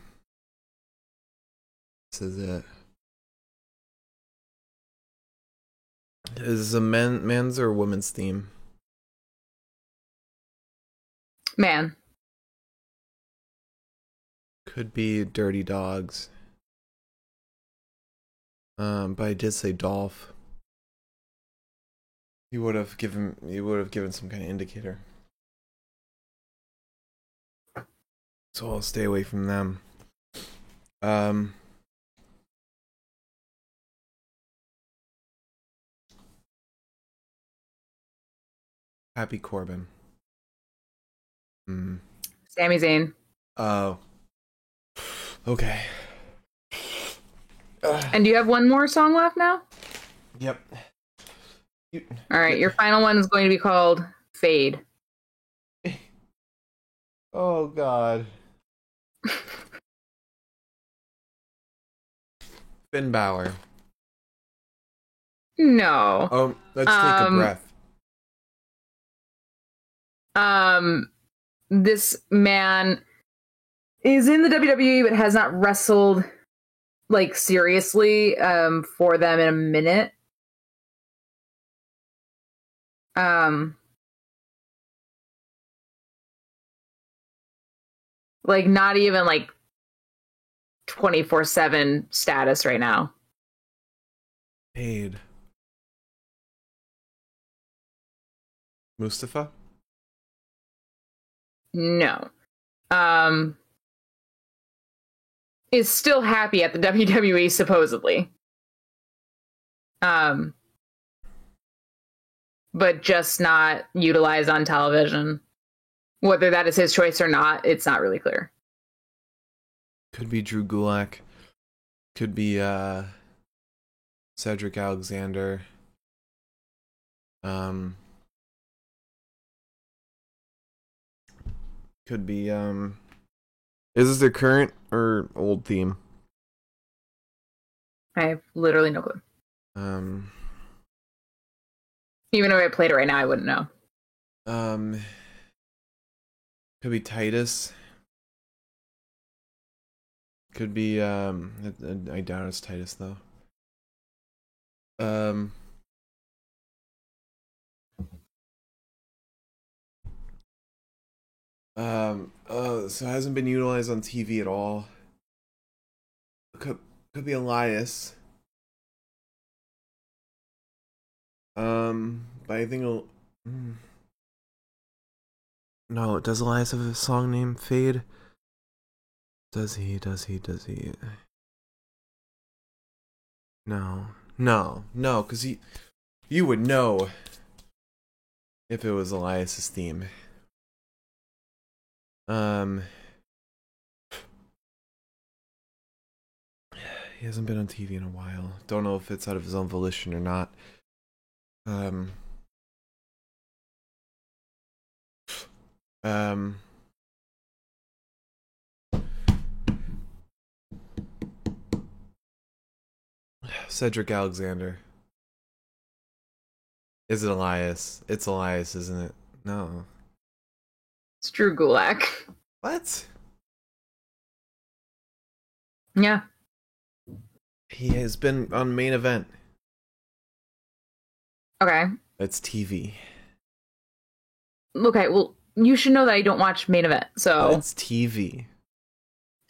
this is it. Is a men, men's or women's theme? Man, Could be Dirty Dawgs. Um, but I did say Dolph. You would have given you would have given some kind of indicator. So I'll stay away from them. Um Happy Corbin. Hmm. Sami Zayn. Oh. Okay. And do you have one more song left now? Yep. You, All right, your final one is going to be called Fade. oh God. Finn Bálor. No. Oh, let's take a Um, breath. Um, this man is in the WWE but has not wrestled like seriously um for them in a minute. Um like not even like 24/7 status right now. Paid. Mustafa? No. Um is still happy at the WWE supposedly. Um but just not utilized on television. Whether that is his choice or not, it's not really clear. Could be Drew Gulak. Could be uh Cedric Alexander. Um Could be um Is this their current or old theme? I have literally no clue. Um Even if I played it right now, I wouldn't know. um Could be Titus. Could be um I, I doubt it's Titus though. Um Um. Uh. So hasn't been utilized on TV at all. Could could be Elias. Um. But I think. It'll, mm. No. Does Elias have a song named Fade? Does he? Does he? Does he? No. No. No. Because he. You would know if it was Elias's theme. Um, he hasn't been on TV in a while. Don't know if it's out of his own volition or not. Um, um, Cedric Alexander. Is it Elias? It's Elias, isn't it? No. It's Drew Gulak. What? Yeah. He has been on main event. Okay. It's TV. Okay. Well, you should know that I don't watch main event. So. It's TV.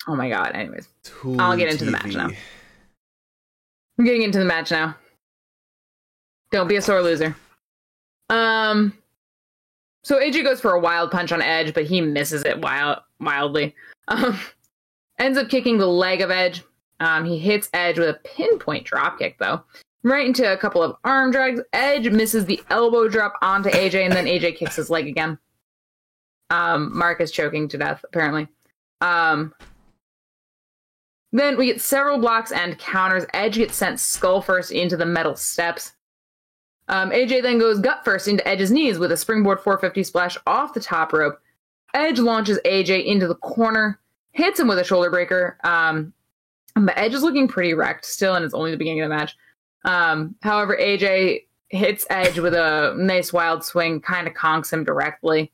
Oh my god. Anyways, I'll get into the match now. I'm getting into the match now. Don't be a sore loser. Um. So AJ goes for a wild punch on Edge, but he misses it wild wildly. Um, ends up kicking the leg of Edge. Um, he hits Edge with a pinpoint dropkick, though, right into a couple of arm drags. Edge misses the elbow drop onto AJ, and then AJ kicks his leg again. Um, Mark is choking to death, apparently. Um, then we get several blocks and counters. Edge gets sent skull first into the metal steps. Um, AJ then goes gut first into Edge's knees with a springboard 450 splash off the top rope. Edge launches AJ into the corner, hits him with a shoulder breaker. Um, but Edge is looking pretty wrecked still, and it's only the beginning of the match. Um, however, AJ hits Edge with a nice wild swing, kind of conks him directly.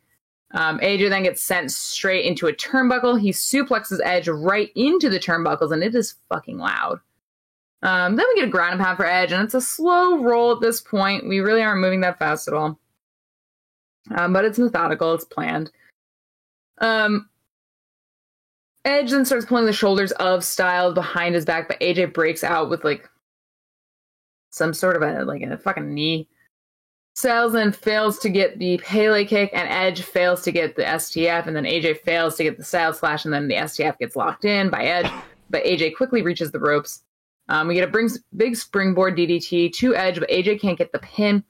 Um, AJ then gets sent straight into a turnbuckle. He suplexes Edge right into the turnbuckles, and it is fucking loud. Um, then we get a ground and pound for Edge, and it's a slow roll at this point. We really aren't moving that fast at all. Um, but it's methodical, it's planned. Um, Edge then starts pulling the shoulders of Styles behind his back, but AJ breaks out with like some sort of a like a fucking knee. Styles then fails to get the Pele kick, and Edge fails to get the STF, and then AJ fails to get the Styles Clash, and then the STF gets locked in by Edge, but AJ quickly reaches the ropes. Um, we get a big springboard DDT to Edge, but AJ can't get the pin.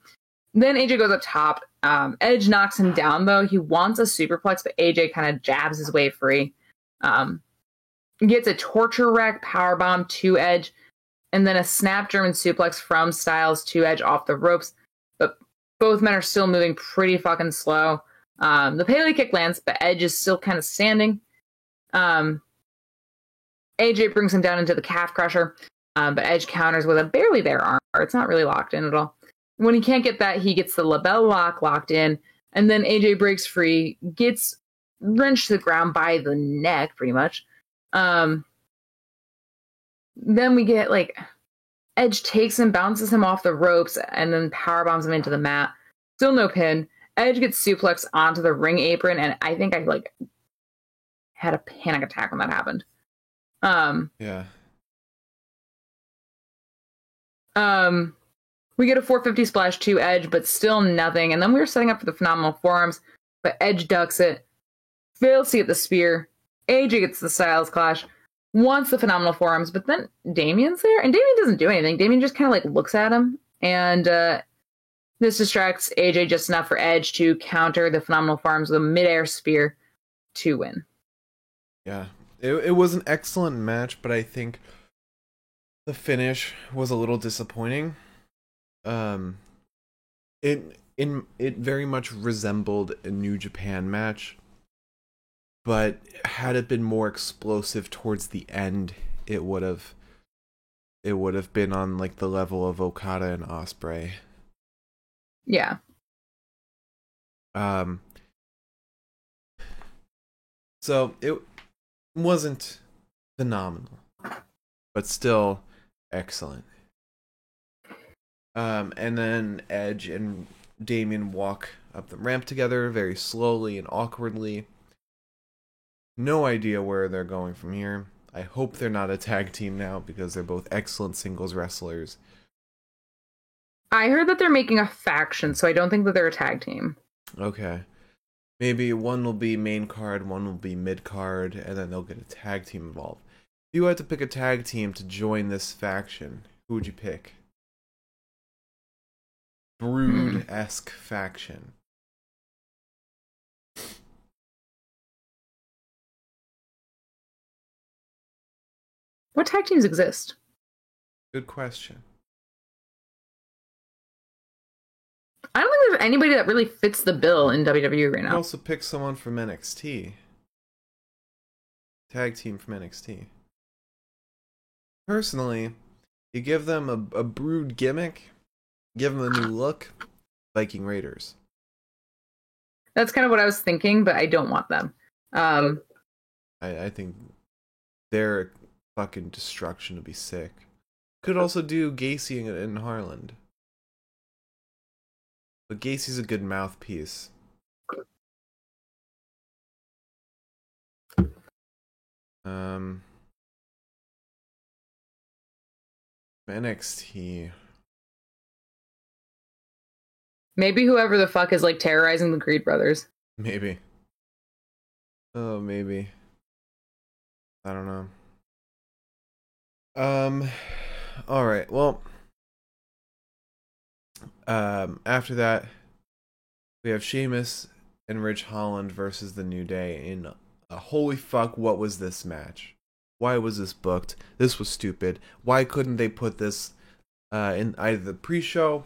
Then AJ goes up top. Um, Edge knocks him down, though. He wants a superplex, but AJ kind of jabs his way free. Um, gets a torture rack powerbomb to Edge, and then a snap German suplex from Styles to Edge off the ropes. But both men are still moving pretty fucking slow. Um, the Pele kick lands, but Edge is still kind of standing. Um, AJ brings him down into the calf crusher, um, but Edge counters with a barely there arm. It's not really locked in at all. When he can't get that, he gets the LeBell Lock locked in, and then AJ breaks free, gets wrenched to the ground by the neck, pretty much. Um, then we get like Edge takes him, bounces him off the ropes, and then power bombs him into the mat. Still no pin. Edge gets suplexed onto the ring apron, and I think I like had a panic attack when that happened. Um, Yeah. Um, we get a 450 splash to Edge, but still nothing. And then we were setting up for the phenomenal forearms, but Edge ducks it, fails to get the spear. AJ gets the Styles Clash, wants the phenomenal forearms, but then Damian's there, and Damian doesn't do anything. Damian just kind of like looks at him, and uh, this distracts AJ just enough for Edge to counter the phenomenal forearms with a midair spear to win. Yeah. It it was an excellent match, but I think the finish was a little disappointing. Um it in it very much resembled a New Japan match. But had it been more explosive towards the end, it would have it would have been on like the level of Okada and Ospreay. Yeah. Um so it wasn't phenomenal, but still excellent. Um, and then Edge and Damian walk up the ramp together very slowly and awkwardly. No idea where they're going from here. I hope they're not a tag team now because they're both excellent singles wrestlers. I heard that they're making a faction, so I don't think that they're a tag team. Okay. Maybe one will be main card, one will be mid card, and then they'll get a tag team involved. If you had to pick a tag team to join this faction, who would you pick? Brood esque hmm. faction. What tag teams exist? Good question. I don't think there's anybody that really fits the bill in WWE right now. You could also pick someone from NXT. Tag team from NXT. Personally, you give them a, a brood gimmick, give them a new look, Viking Raiders. That's kind of what I was thinking, but I don't want them. Um, I, I think their fucking destruction would be sick. Could also do Gacy and, and Harland. But Gacy's a good mouthpiece. Um, NXT. maybe whoever the fuck is like terrorizing the Creed brothers. Maybe. Oh, maybe. I don't know. Um all right. Well, um after that we have Sheamus and Ridge Holland versus the New Day in a holy fuck what was this match? Why was this booked? This was stupid. Why couldn't they put this uh in either the pre-show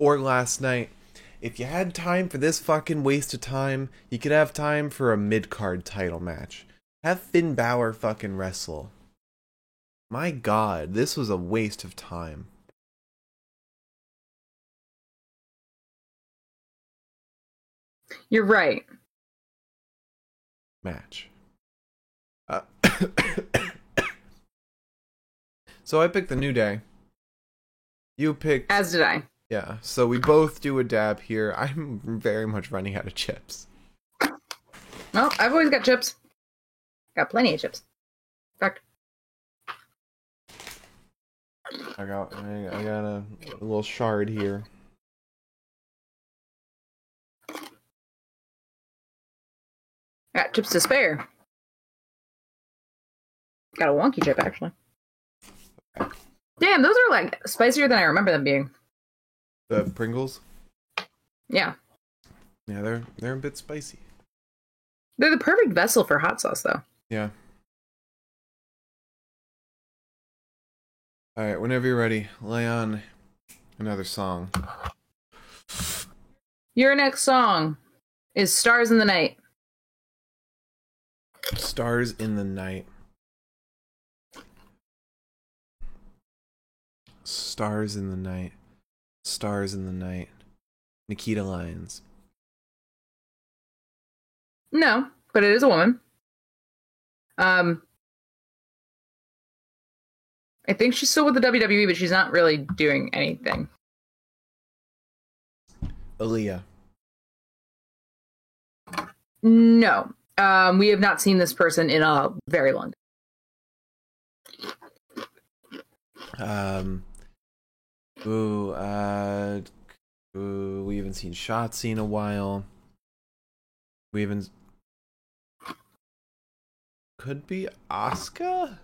or last night? If you had time for this fucking waste of time, you could have time for a mid card title match. Have Finn Bálor fucking wrestle. My god, this was a waste of time. You're right. Match. So I picked the New Day. You picked. As did I. Yeah, so we both do a dab here. I'm very much running out of chips. Well, I've always got chips. Got plenty of chips. In fact, I got I I got a, a little shard here. I got chips to spare. Got a wonky chip actually. Damn, those are like spicier than I remember them being. The Pringles. Yeah. Yeah, they're they're a bit spicy. They're the perfect vessel for hot sauce though. Yeah. All right, whenever you're ready, lay on another song. Your next song is Stars in the Night. Stars in the Night. Stars in the Night. Stars in the Night. Nikita Lyons. No, but it is a woman. Um I think she's still with the WWE, but she's not really doing anything. Aliyah. No. Um we have not seen this person in a very long Um. Ooh, uh. Ooh, we haven't seen Shotzi in a while. We haven't. Could be Asuka?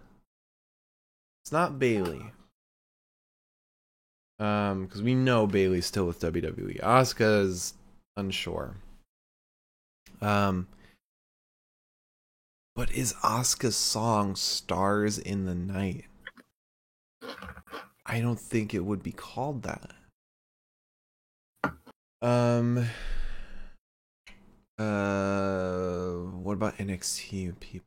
It's not Bayley. Um, because we know Bayley's still with WWE. Asuka is unsure. Um, but is Asuka's song "Stars in the Night"? I don't think it would be called that. Um. Uh, what about NXT people?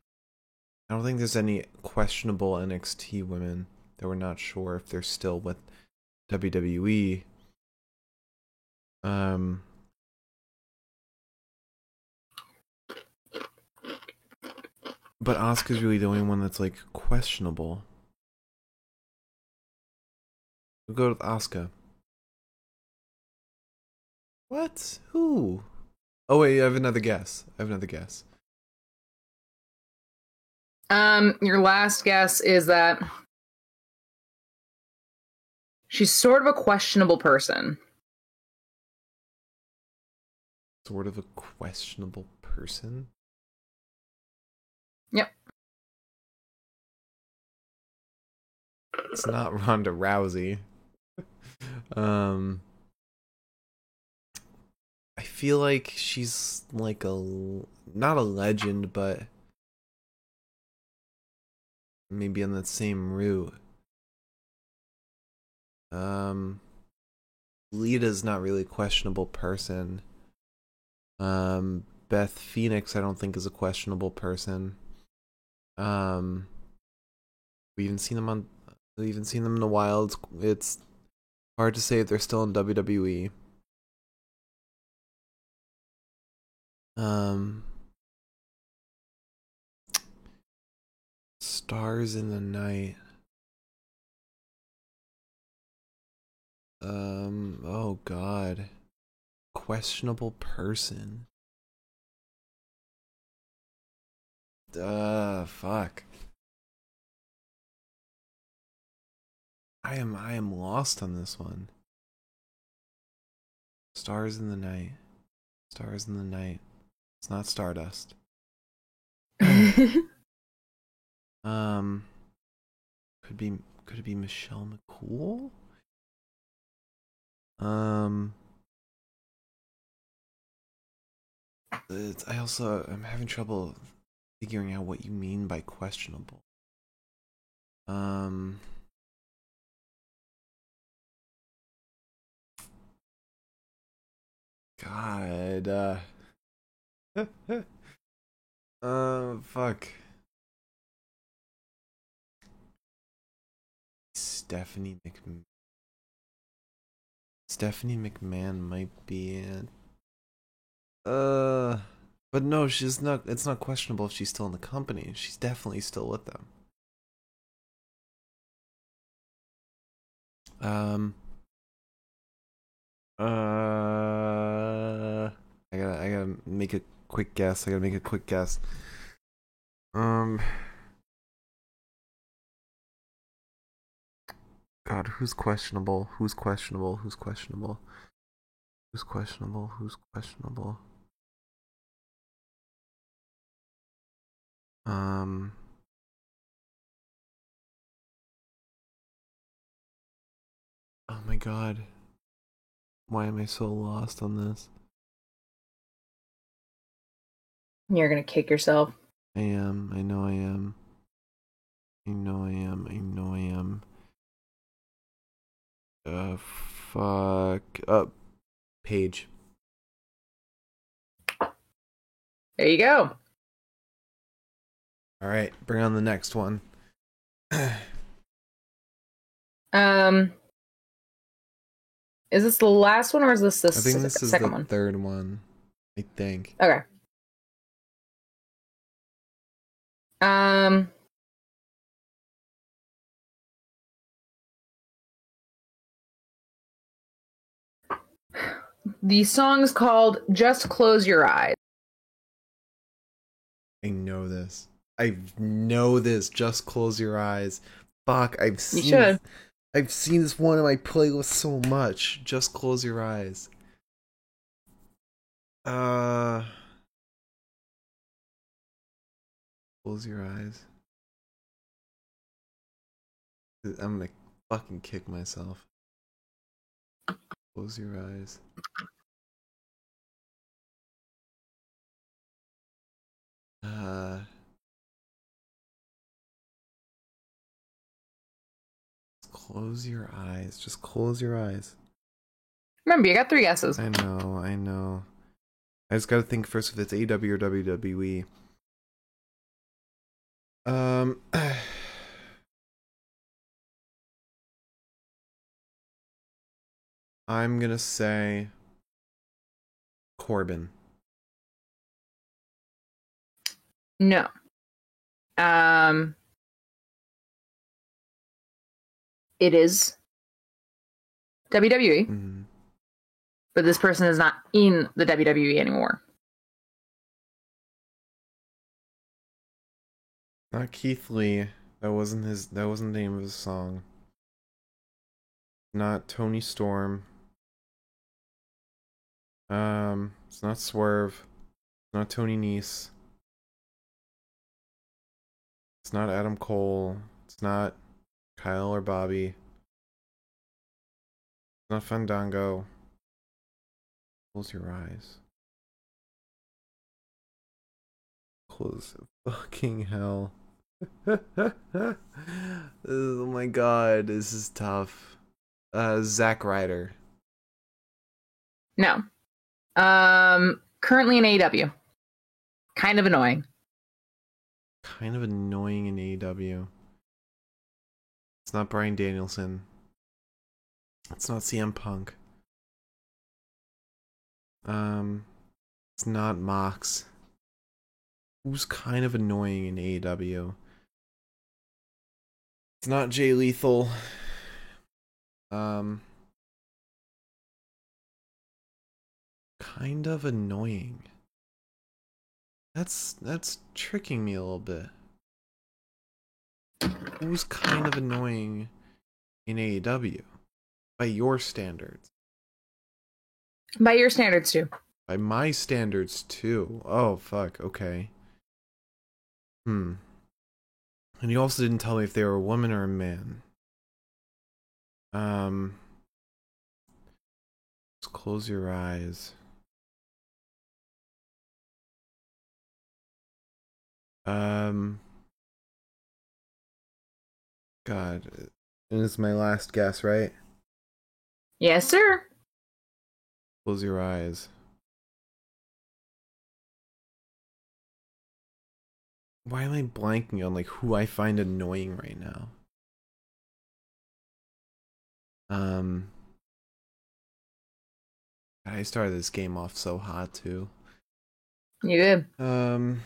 I don't think there's any questionable NXT women that we're not sure if they're still with WWE. Um. But Asuka's really the only one that's like questionable. We'll go with Asuka. What? Who? Oh wait, I have another guess. I have another guess. Um, your last guess is that she's sort of a questionable person. Sort of a questionable person. Yep. It's not Ronda Rousey. Um I feel like she's like a not a legend, but maybe on that same route. Um Lita's not really a questionable person. Um Beth Phoenix I don't think is a questionable person. Um we even seen them on we even seen them in the wild. It's hard to say if they're still in WWE. Um Stars in the Night. Um oh god. Questionable person. Uh fuck. I am I am lost on this one. Stars in the night. Stars in the night. It's not Stardust. Um could be could it be Michelle McCool? Um it's, I also I'm having trouble figuring out what you mean by questionable. Um God. Uh, uh fuck. Stephanie McMahon. Stephanie McMahon might be it. Uh, but no, she's not. It's not questionable if she's still in the company. She's definitely still with them. Um. Uh, I gotta, I gotta make a quick guess. I gotta make a quick guess. Um, God, who's questionable? Who's questionable? Who's questionable? Who's questionable? Who's questionable? Um. Oh my God. Why am I so lost on this? You're gonna kick yourself. I am. I know I am. I know I am. I know I am. Uh, fuck. Up. Page. There you go. All right. Bring on the next one. Um, is this the last one or is this the I think s- this is second the one? third one. I think. Okay. Um. The song is called "Just Close Your Eyes." I know this. I know this. Just close your eyes. Fuck. I've seen. should. I've seen this one in my playlist so much. Just close your eyes. Uh. Close your eyes. I'm gonna fucking kick myself. Close your eyes. Uh. Close your eyes. Just close your eyes. Remember, you got three guesses. I know, I know. I just gotta think first if it's AW or WWE. Um. I'm gonna say Corbin. No. Um. It is WWE, Mhm. but this person is not in the WWE anymore. Not Keith Lee. That wasn't his. That wasn't the name of his song. Not Toni Storm. Um, it's not Swerve. It's not Tony Nese. It's not Adam Cole. It's not Kyle or Bobby. It's not Fandango. Close your eyes. Close. Fucking hell. Oh my god, this is tough. Uh, Zack Ryder. No. Um, currently in AEW. Kind of annoying. Kind of annoying in AEW. It's not Bryan Danielson. It's not CM Punk. Um, it's not Mox. Who's kind of annoying in AEW? It's not Jay Lethal. Um, kind of annoying. That's that's tricking me a little bit. Who's kind of annoying in AEW by your standards? By your standards, too. By my standards too. Oh fuck. Okay. Hmm. And you also didn't tell me if they were a woman or a man. Um. Just close your eyes. Um. God. And this is my last guess, right? Yes, sir. Close your eyes. Why am I blanking on like who I find annoying right now? Um I started this game off so hot too. You did. Um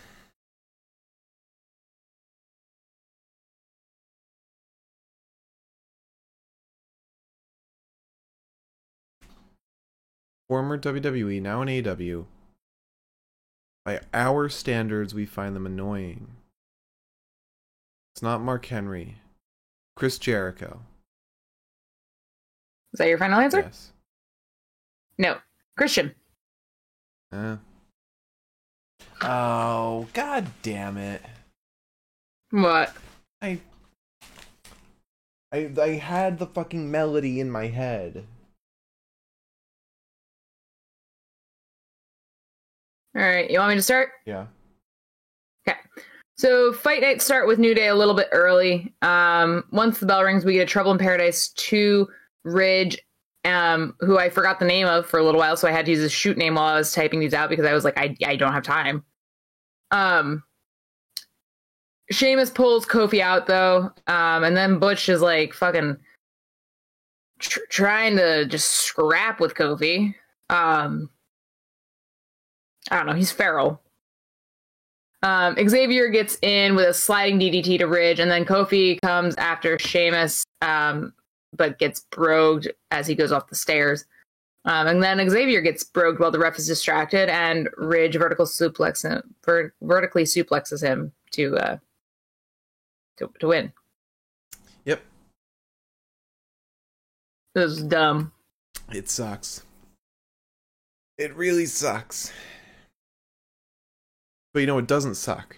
Former WWE, now in AW. By our standards, we find them annoying. It's not Mark Henry. Chris Jericho. Is that your final answer? Yes. No. Christian. Eh. Oh, god damn it. What? I I I had the fucking melody in my head. All right. You want me to start? Yeah. Okay. So fight nights start with New Day a little bit early. Um, once the bell rings, we get a Trouble in Paradise two Ridge, um, who I forgot the name of for a little while, so I had to use his shoot name while I was typing these out because I was like, I I don't have time. Um, Sheamus pulls Kofi out though, um, and then Butch is like fucking tr- trying to just scrap with Kofi. Um, I don't know. He's feral. Um, Xavier gets in with a sliding DDT to Ridge, and then Kofi comes after Sheamus, um, but gets brogued as he goes off the stairs. Um, and then Xavier gets brogued while the ref is distracted, and Ridge vertical suplex him, ver- vertically suplexes him to uh, to to win. Yep. This was dumb. It sucks. It really sucks. But you know it doesn't suck.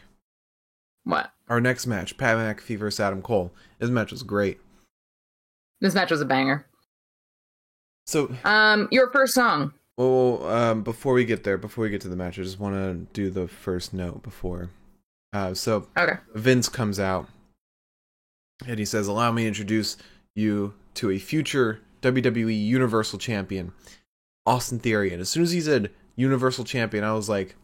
What? Our next match, Pat McAfee versus Adam Cole. This match was great. This match was a banger. So, Um, your first song. well, um, before we get there, before we get to the match, I just want to do the first note before. Uh, so Okay. Vince comes out and he says, Allow me to introduce you to a future WWE Universal Champion, Austin Theory. And as soon as he said Universal Champion, I was like,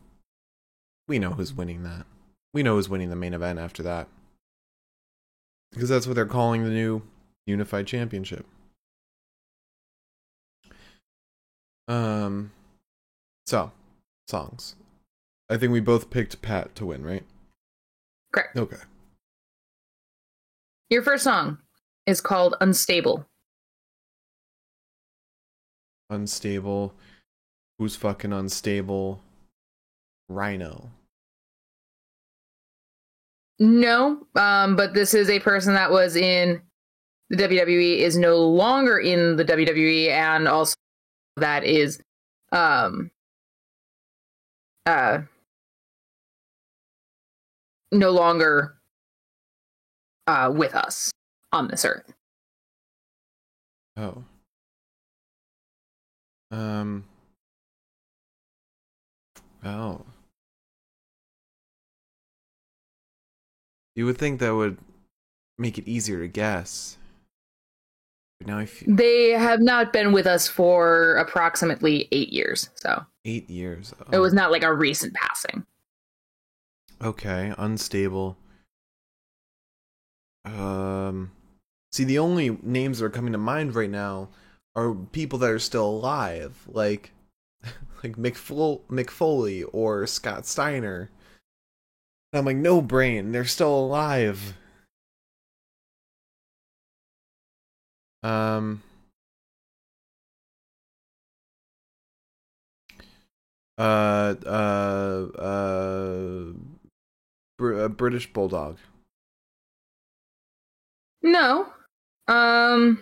We know who's winning that. We know who's winning the main event after that. Because that's what they're calling the new Unified Championship. Um, so, songs. I think we both picked Pat to win, right? Correct. Okay. Your first song is called Unstable. unstable. Who's fucking unstable? Rhino. No, um, but this is a person that was in the WWE is no longer in the WWE, and also that is um uh no longer uh with us on this earth. Oh. Um. Oh. You would think that would make it easier to guess. But now I feel They have not been with us for approximately eight years, so eight years. it Oh, was not like a recent passing. okay. Unstable. Um. See, the only names that are coming to mind right now are people that are still alive, like like McFol- McFoley or Scott Steiner. And I'm like, no brain, they're still alive. Um. Uh, uh, uh, Br- uh, British Bulldog. No. Um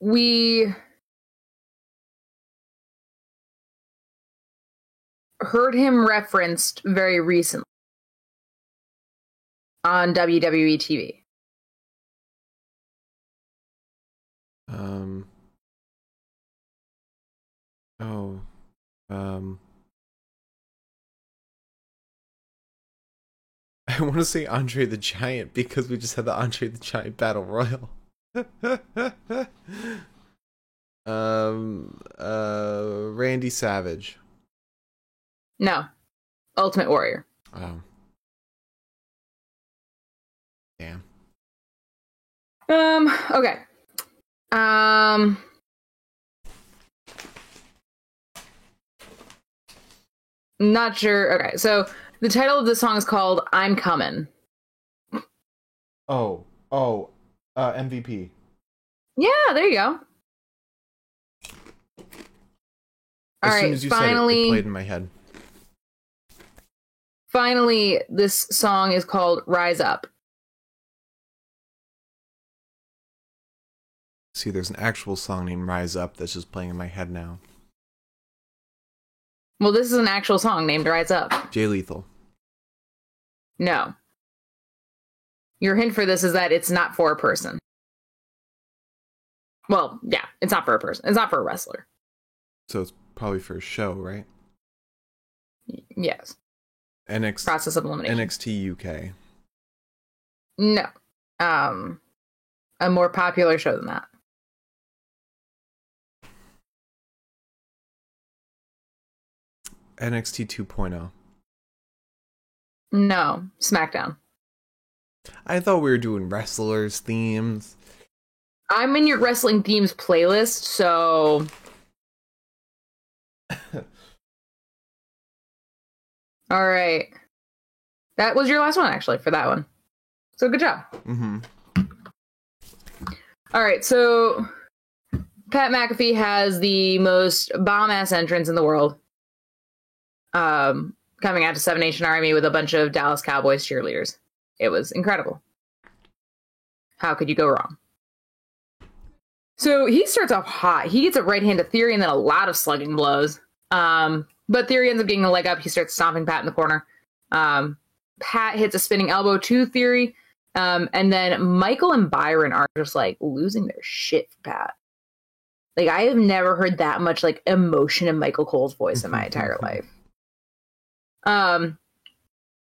we heard him referenced very recently on WWE TV. Um. Oh. Um. I want to say Andre the Giant because we just had the Andre the Giant Battle Royal. um. Uh. Randy Savage. No. Ultimate Warrior. Oh. Damn. Um okay. Um Not sure. Okay. So the title of the song is called I'm Coming. Oh. Oh. Uh. MVP. Yeah, there you go. All As soon as you said it, finally, it played in my head. Finally, this song is called "Rise Up." See, there's an actual song named Rise Up that's just playing in my head now. Well, this is an actual song named "Rise Up." Jay Lethal. No, your hint for this is that it's not for a person. Well, yeah, it's not for a person. It's not for a wrestler. So it's probably for a show, right? Yes, NXT, process of elimination. NXT UK. No, um, a more popular show than that. NXT 2.0. No, SmackDown. I thought we were doing wrestlers themes. I'm in your wrestling themes playlist, so all right. That was your last one, actually, for that one. So good job. Mm-hmm. All right, so Pat McAfee has the most bomb ass entrance in the world. Um, coming out to Seven Nation Army with a bunch of Dallas Cowboys cheerleaders. It was incredible. How could you go wrong? So he starts off hot. He gets a right hand to Theory and then a lot of slugging blows. Um, but Theory ends up getting a leg up. He starts stomping Pat in the corner. Um, Pat hits a spinning elbow to Theory. Um, and then Michael and Byron are just like losing their shit for Pat. Like I have never heard that much like emotion in Michael Cole's voice in my entire life. Um,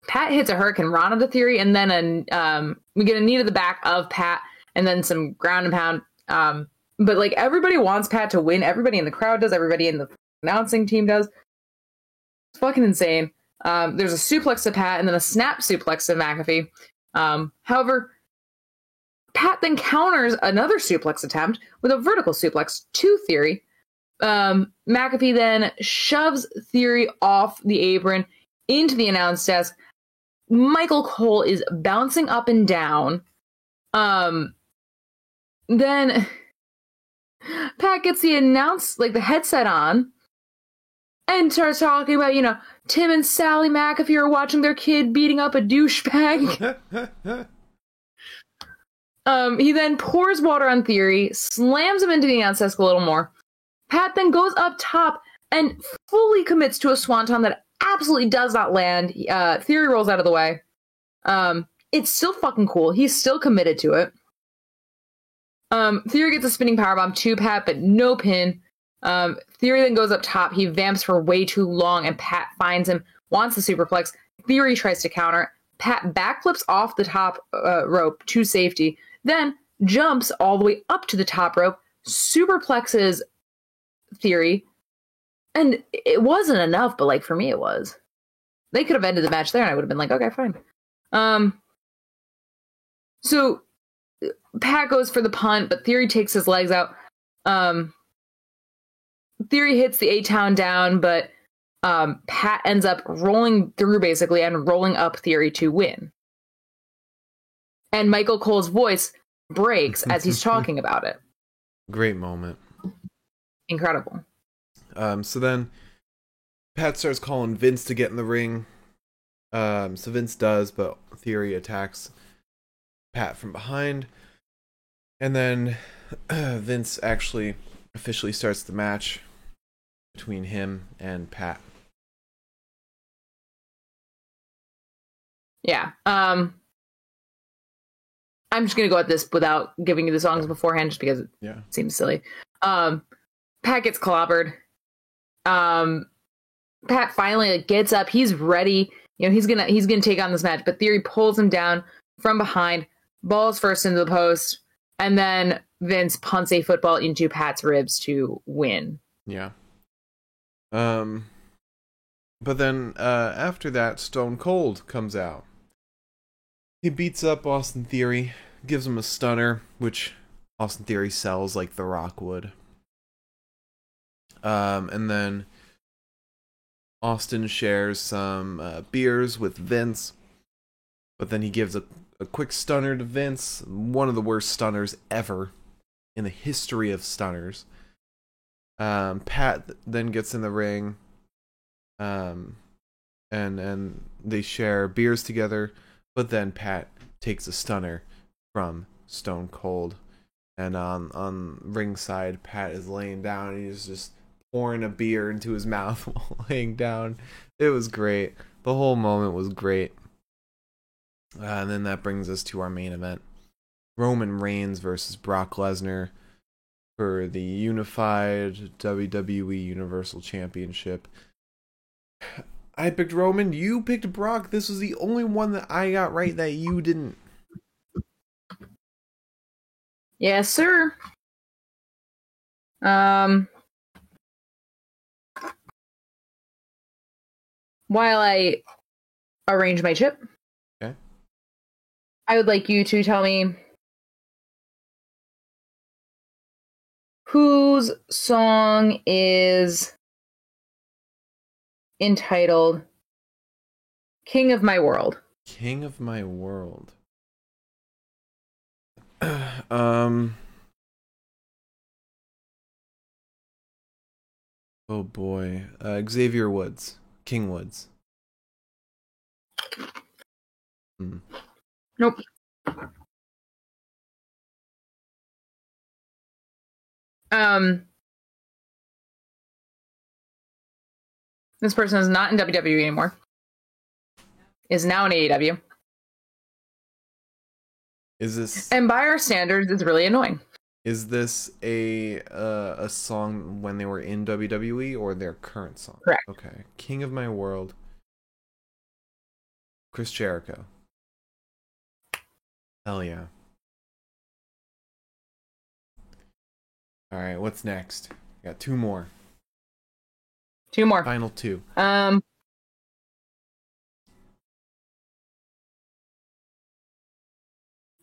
Pat hits a Hurricanrana to Theory, and then an um, we get a knee to the back of Pat, and then some ground and pound. Um, but like everybody wants Pat to win. Everybody in the crowd does. Everybody in the announcing team does. It's fucking insane. Um, there's a suplex to Pat, and then a snap suplex to McAfee. Um, however, Pat then counters another suplex attempt with a vertical suplex to Theory. Um, McAfee then shoves Theory off the apron into the announce desk. Michael Cole is bouncing up and down. Um, then Pat gets the announce like the headset on, and starts talking about, you know, Tim and Sally McAfee are watching their kid beating up a douchebag. um, he then pours water on Theory, slams him into the announce desk a little more. Pat then goes up top and fully commits to a swanton that absolutely does not land. Uh, Theory rolls out of the way. Um, it's still fucking cool. He's still committed to it. Um, Theory gets a spinning powerbomb to Pat, but no pin. Um, Theory then goes up top. He vamps for way too long, and Pat finds him, wants the superplex. Theory tries to counter. Pat backflips off the top uh, rope to safety, then jumps all the way up to the top rope, superplexes Theory, and it wasn't enough, but like for me, it was. They could have ended the match there, and I would have been like, okay, fine. Um, so Pat goes for the punt, but Theory takes his legs out. Um, Theory hits the A Town down, but um, Pat ends up rolling through basically and rolling up Theory to win. And Michael Cole's voice breaks as he's talking about it. Great moment. Incredible. Um, so then Pat starts calling Vince to get in the ring. Um, so Vince does, but Theory attacks Pat from behind. And then Vince actually officially starts the match between him and Pat. Yeah. Um I'm just gonna go at this without giving you the songs beforehand just because it Yeah. seems silly. Um Pat gets clobbered. Um Pat finally like, gets up, he's ready. You know, he's gonna he's gonna take on this match, but Theory pulls him down from behind, balls first into the post, and then Vince punts a football into Pat's ribs to win. Yeah. Um but then uh after that Stone Cold comes out. He beats up Austin Theory, gives him a stunner, which Austin Theory sells like the Rock would. Um and then Austin shares some uh, beers with Vince, but then he gives a, a quick stunner to Vince, one of the worst stunners ever in the history of stunners. Um, Pat then gets in the ring, um, and and they share beers together. But then Pat takes a stunner from Stone Cold, and on on ringside, Pat is laying down. And he's just pouring a beer into his mouth while laying down. It was great. The whole moment was great. Uh, and then that brings us to our main event: Roman Reigns versus Brock Lesnar for the unified WWE Universal Championship. I picked Roman, you picked Brock. This was the only one that I got right that you didn't. Yes, sir. Um while I arrange my chip, Okay. I would like you to tell me whose song is entitled King of My World. King of my world. um. Oh boy, uh, Xavier Woods, King Woods. Hmm. Nope. Um, this person is not in WWE anymore. Is now in AEW, Is this and by our standards, it's really annoying. is this a uh, a song when they were in WWE or their current song? Correct. Okay, King of my world. Chris Jericho. Hell yeah. All right, what's next? Got two more. Two more. Final two. Um,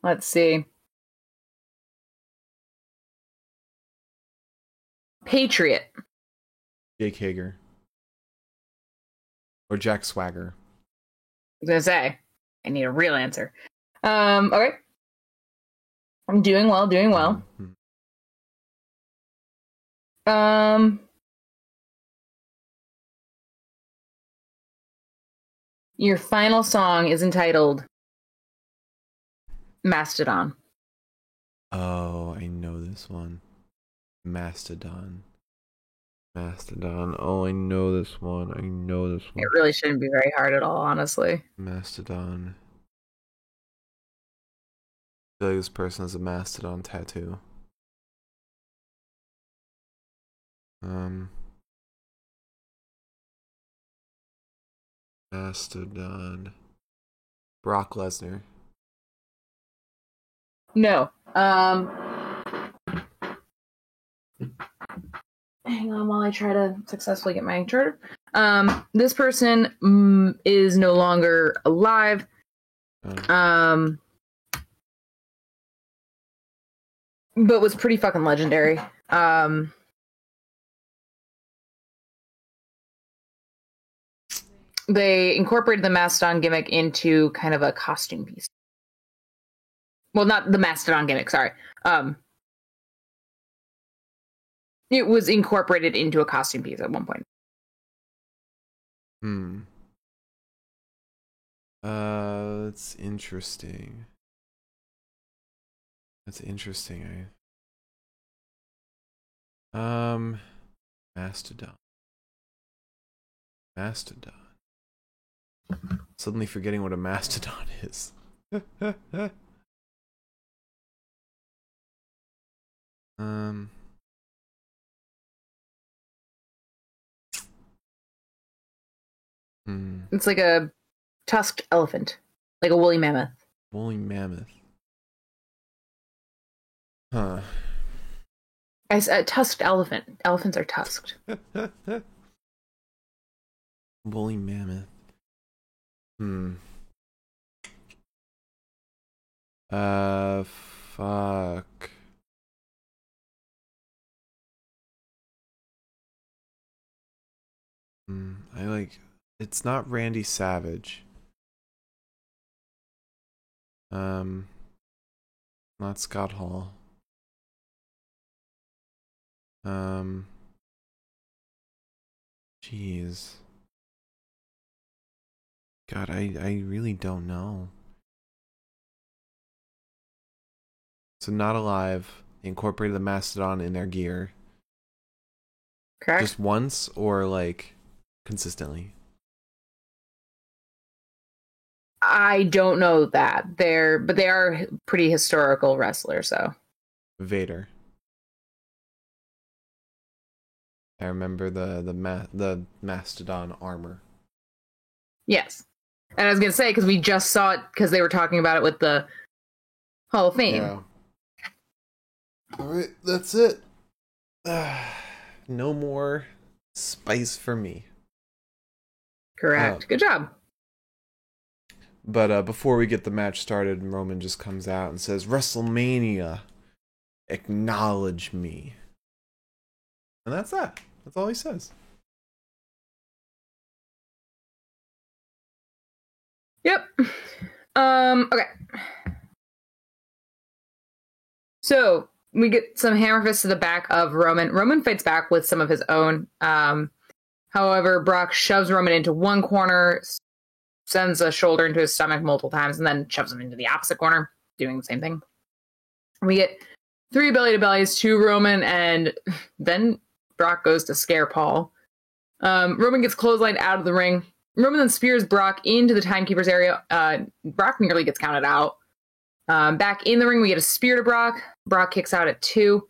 let's see. Patriot. Jake Hager. Or Jack Swagger. I was gonna say, I need a real answer. Um, okay. I'm doing well, doing well. Mhm. Um, your final song is entitled Mastodon. Oh, I know this one. Mastodon. Mastodon. Oh, I know this one. I know this one. It really shouldn't be very hard at all, honestly. Mastodon. I feel like this person has a mastodon tattoo. Um. Mastodon. Brock Lesnar. No. Um Hang on while I try to successfully get my charter. Um this person mm, is no longer alive. Uh, Um but was pretty fucking legendary. Um they incorporated the Mastodon gimmick into kind of a costume piece. Well, not the Mastodon gimmick, sorry. Um it was incorporated into a costume piece at one point. hmm. Uh, that's interesting. That's interesting. I. Um, Mastodon. Mastodon. Suddenly forgetting what a mastodon is. um. Hmm. It's like a tusked elephant, like a woolly mammoth. Woolly mammoth. Huh. I said tusked elephant. Elephants are tusked. Woolly mammoth. Hmm. Uh, fuck. Hmm. I like. It's not Randy Savage. Um. Not Scott Hall. Um. Jeez. God, I, I really don't know. So not alive. Incorporated the mastodon in their gear. Correct. Just once or like consistently? I don't know that they're, but they are pretty historical wrestlers. So Vader. I remember the the ma- the mastodon armor. yes, and I was gonna say because we just saw it because they were talking about it with the Hall of Fame. All right, that's it. no more spice for me. Correct. Oh. Good job. But uh, before we get the match started, Roman just comes out and says, WrestleMania, acknowledge me. And that's that. That's all he says. Yep. Um. Okay. So we get some hammer fists to the back of Roman. Roman fights back with some of his own. Um. However, Brock shoves Roman into one corner, sends a shoulder into his stomach multiple times, and then shoves him into the opposite corner, doing the same thing. We get three belly to bellies to Roman, and then Brock goes to scare Paul. Um, Roman gets clotheslined out of the ring. Roman then spears Brock into the timekeeper's area. Uh, Brock nearly gets counted out. Um, back in the ring, we get a spear to Brock. Brock kicks out at two.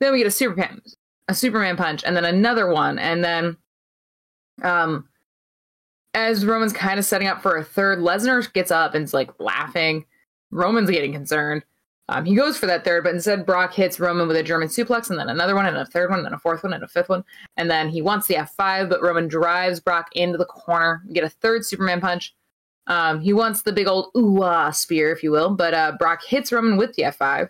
Then we get a Superman, a Superman punch, and then another one. And then, um, as Roman's kind of setting up for a third, Lesnar gets up and's like laughing. Roman's getting concerned. Um, he goes for that third, but instead Brock hits Roman with a German suplex, and then another one, and a third one, and a fourth one, and a fifth one. And then he wants the F5, but Roman drives Brock into the corner. We get a third Superman punch. Um, he wants the big old ooh spear, if you will, but uh, Brock hits Roman with the F5.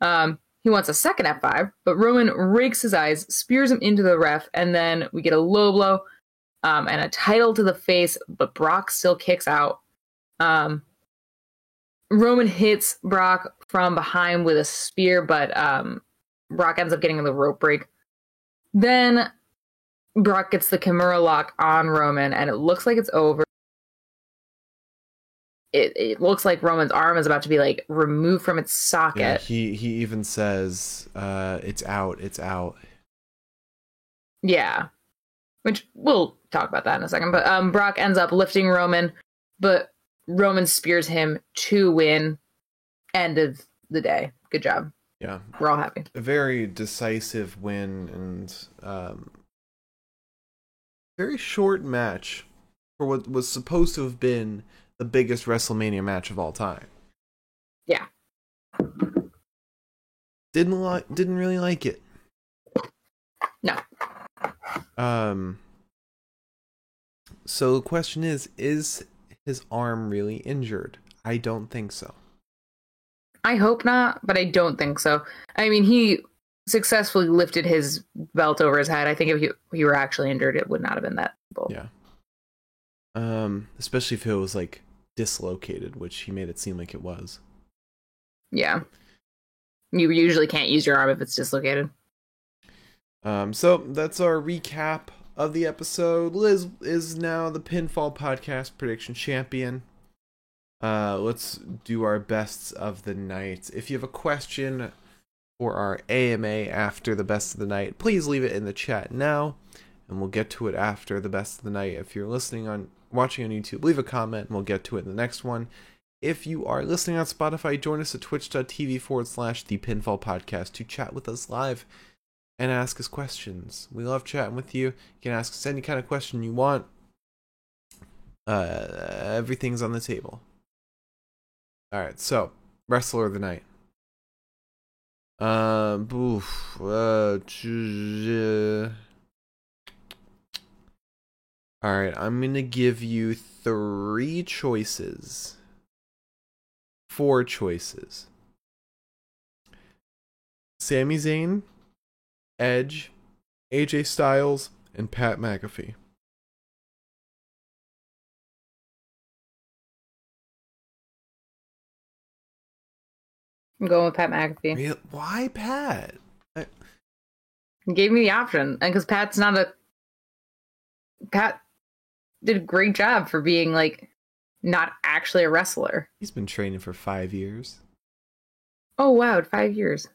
Um, he wants a second F5, but Roman rakes his eyes, spears him into the ref, and then we get a low blow um, and a title to the face, but Brock still kicks out. Um, Roman hits Brock from behind with a spear, but um, Brock ends up getting the rope break. Then Brock gets the Kimura lock on Roman, and it looks like it's over. it, it looks like Roman's arm is about to be like removed from its Yeah, socket. he he even says, uh, "It's out, it's out." Yeah. Which we'll talk about that in a second. But um Brock ends up lifting Roman, but Roman spears him to win. End of the day. Good job. Yeah, We're all happy. a very decisive win and um, very short match for what was supposed to have been the biggest WrestleMania match of all time. Yeah. Didn't like, didn't really like it. No. Um. So the question is: Is his arm really injured? I don't think so. I hope not, but I don't think so. I mean, he successfully lifted his belt over his head. I think if he, he were actually injured, it would not have been that simple. Yeah. Um, especially if it was like dislocated, which he made it seem like it was. Yeah. You usually can't use your arm if it's dislocated. Um, so that's our recap of the episode. Liz is now the Pinfall Podcast prediction champion. Uh, let's do our bests of the night. If you have a question for our AMA after the best of the night, please leave it in the chat now, and we'll get to it after the best of the night. If you're listening on watching on YouTube, leave a comment, and we'll get to it in the next one. If you are listening on Spotify, join us at twitch.tv forward slash the Pinfall Podcast to chat with us live and ask us questions. We love chatting with you. You can ask us any kind of question you want. Uh, everything's on the table. All right, so wrestler of the night. Um, oof, uh, all right, I'm gonna give you three choices. Four choices. Sami Zayn, Edge, AJ Styles, and Pat McAfee. I'm going with Pat McAfee. Real- Why Pat? I- He gave me the option. And because Pat's not a. Pat did a great job for being like not actually a wrestler. He's been training for five years. Oh, wow. Five years.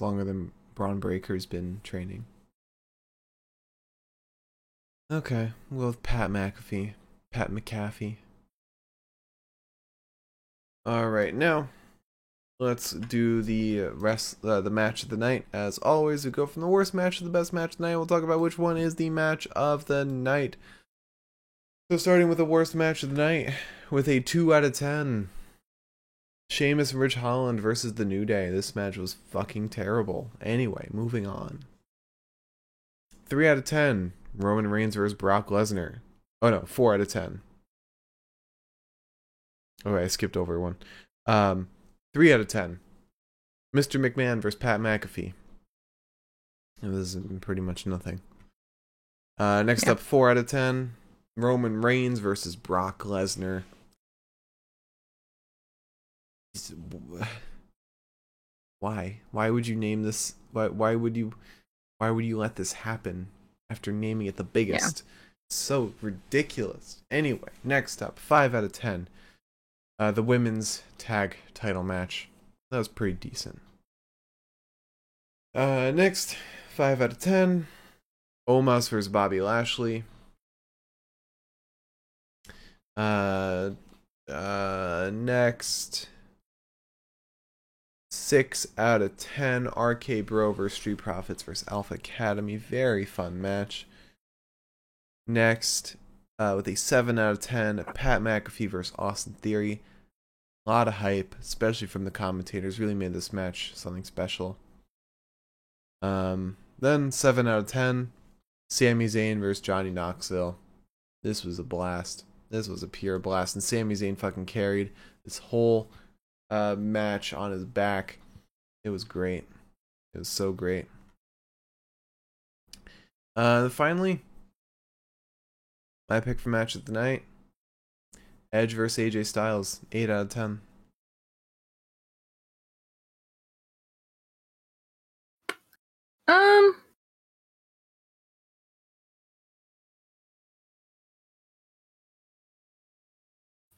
Longer than Bron Breakker's been training. Okay, we'll with Pat McAfee. Pat McAfee. Alright, now let's do the rest uh, the match of the night. As always, we go from the worst match to the best match of the night. We'll talk about which one is the match of the night. So starting with the worst match of the night with a 2 out of 10. Sheamus and Ridge Holland versus The New Day. This match was fucking terrible. Anyway, moving on. 3 out of 10. Roman Reigns versus Brock Lesnar. Oh no, 4 out of 10. Okay, I skipped over one. Um, 3 out of 10. Mr. McMahon versus Pat McAfee. This is pretty much nothing. Uh, next Yeah. up, 4 out of 10. Roman Reigns versus Brock Lesnar. Why? Why would you name this? Why? Why would you? Why would you let this happen after naming it the biggest? So ridiculous. Anyway, next up, five out of ten. Uh, the women's tag title match. That was pretty decent. Uh, next, five out of ten. Omos versus Bobby Lashley. Uh, uh, next, six out of ten. RK Bro versus Street Profits versus Alpha Academy. Very fun match. Next, uh, with a seven out of ten, Pat McAfee versus Austin Theory. A lot of hype, especially from the commentators. Really made this match something special. Um, then seven out of ten, Sami Zayn versus Johnny Knoxville. This was a blast. This was a pure blast, and Sami Zayn fucking carried this whole uh, match on his back. It was great. It was so great. Uh, finally, my pick for match of the night: Edge versus AJ Styles. Eight out of ten. Um,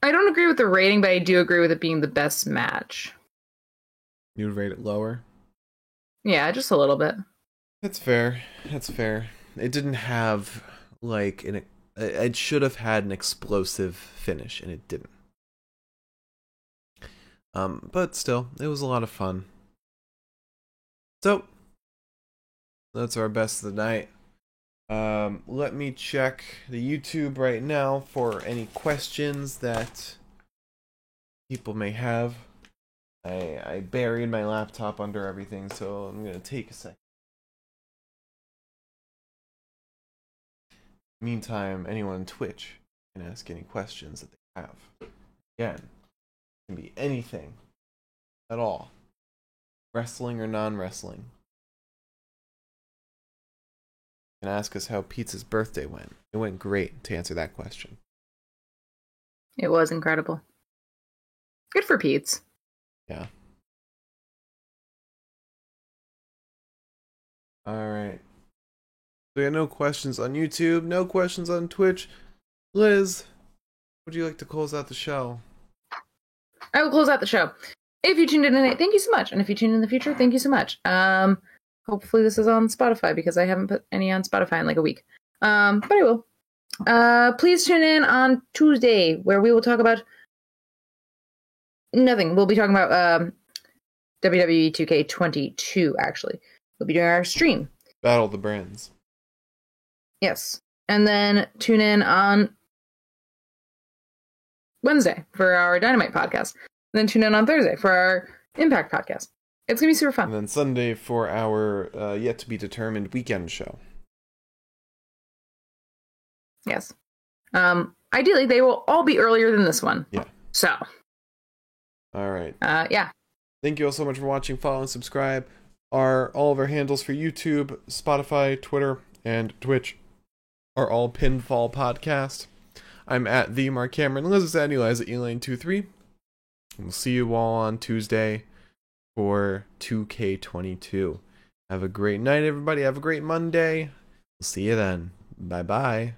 I don't agree with the rating, but I do agree with it being the best match. You would rate it lower? Yeah, just a little bit. That's fair. That's fair. It didn't have like an it should have had an explosive finish and it didn't. Um, but still, it was a lot of fun. So, that's our best of the night. Um, let me check the YouTube right now for any questions that people may have. I I buried my laptop under everything, so I'm gonna take a second. Meantime, anyone on Twitch can ask any questions that they have. Again, it can be anything at all, wrestling or non-wrestling. Can ask us how Pizza's birthday went. It went great to answer that question. It was incredible. Good for Pete's. Yeah. All right. We got no questions on YouTube, no questions on Twitch. Liz, would you like to close out the show? I will close out the show. If you tuned in tonight, thank you so much. And if you tune in the future, thank you so much. Um, hopefully this is on Spotify because I haven't put any on Spotify in like a week. Um, but I will. Uh, please tune in on Tuesday where we will talk about nothing. We'll be talking about um, WWE 2K22. Actually, we'll be doing our stream. Battle the brands. Yes, and then tune in on Wednesday for our Dynamite podcast. And then tune in on Thursday for our Impact podcast. It's gonna be super fun. And then Sunday for our uh, yet to be determined weekend show. Yes. Um, ideally, they will all be earlier than this one. Yeah. So. All right. Uh, yeah. Thank you all so much for watching. Follow and subscribe. Are all of our handles for YouTube, Spotify, Twitter, and Twitch are all Pinfall Podcast. I'm at the Mark Cameron. Liz is at Eliza Elaine23. We'll see you all on Tuesday for 2K22. Have a great night, everybody. Have a great Monday. We'll see you then. Bye bye.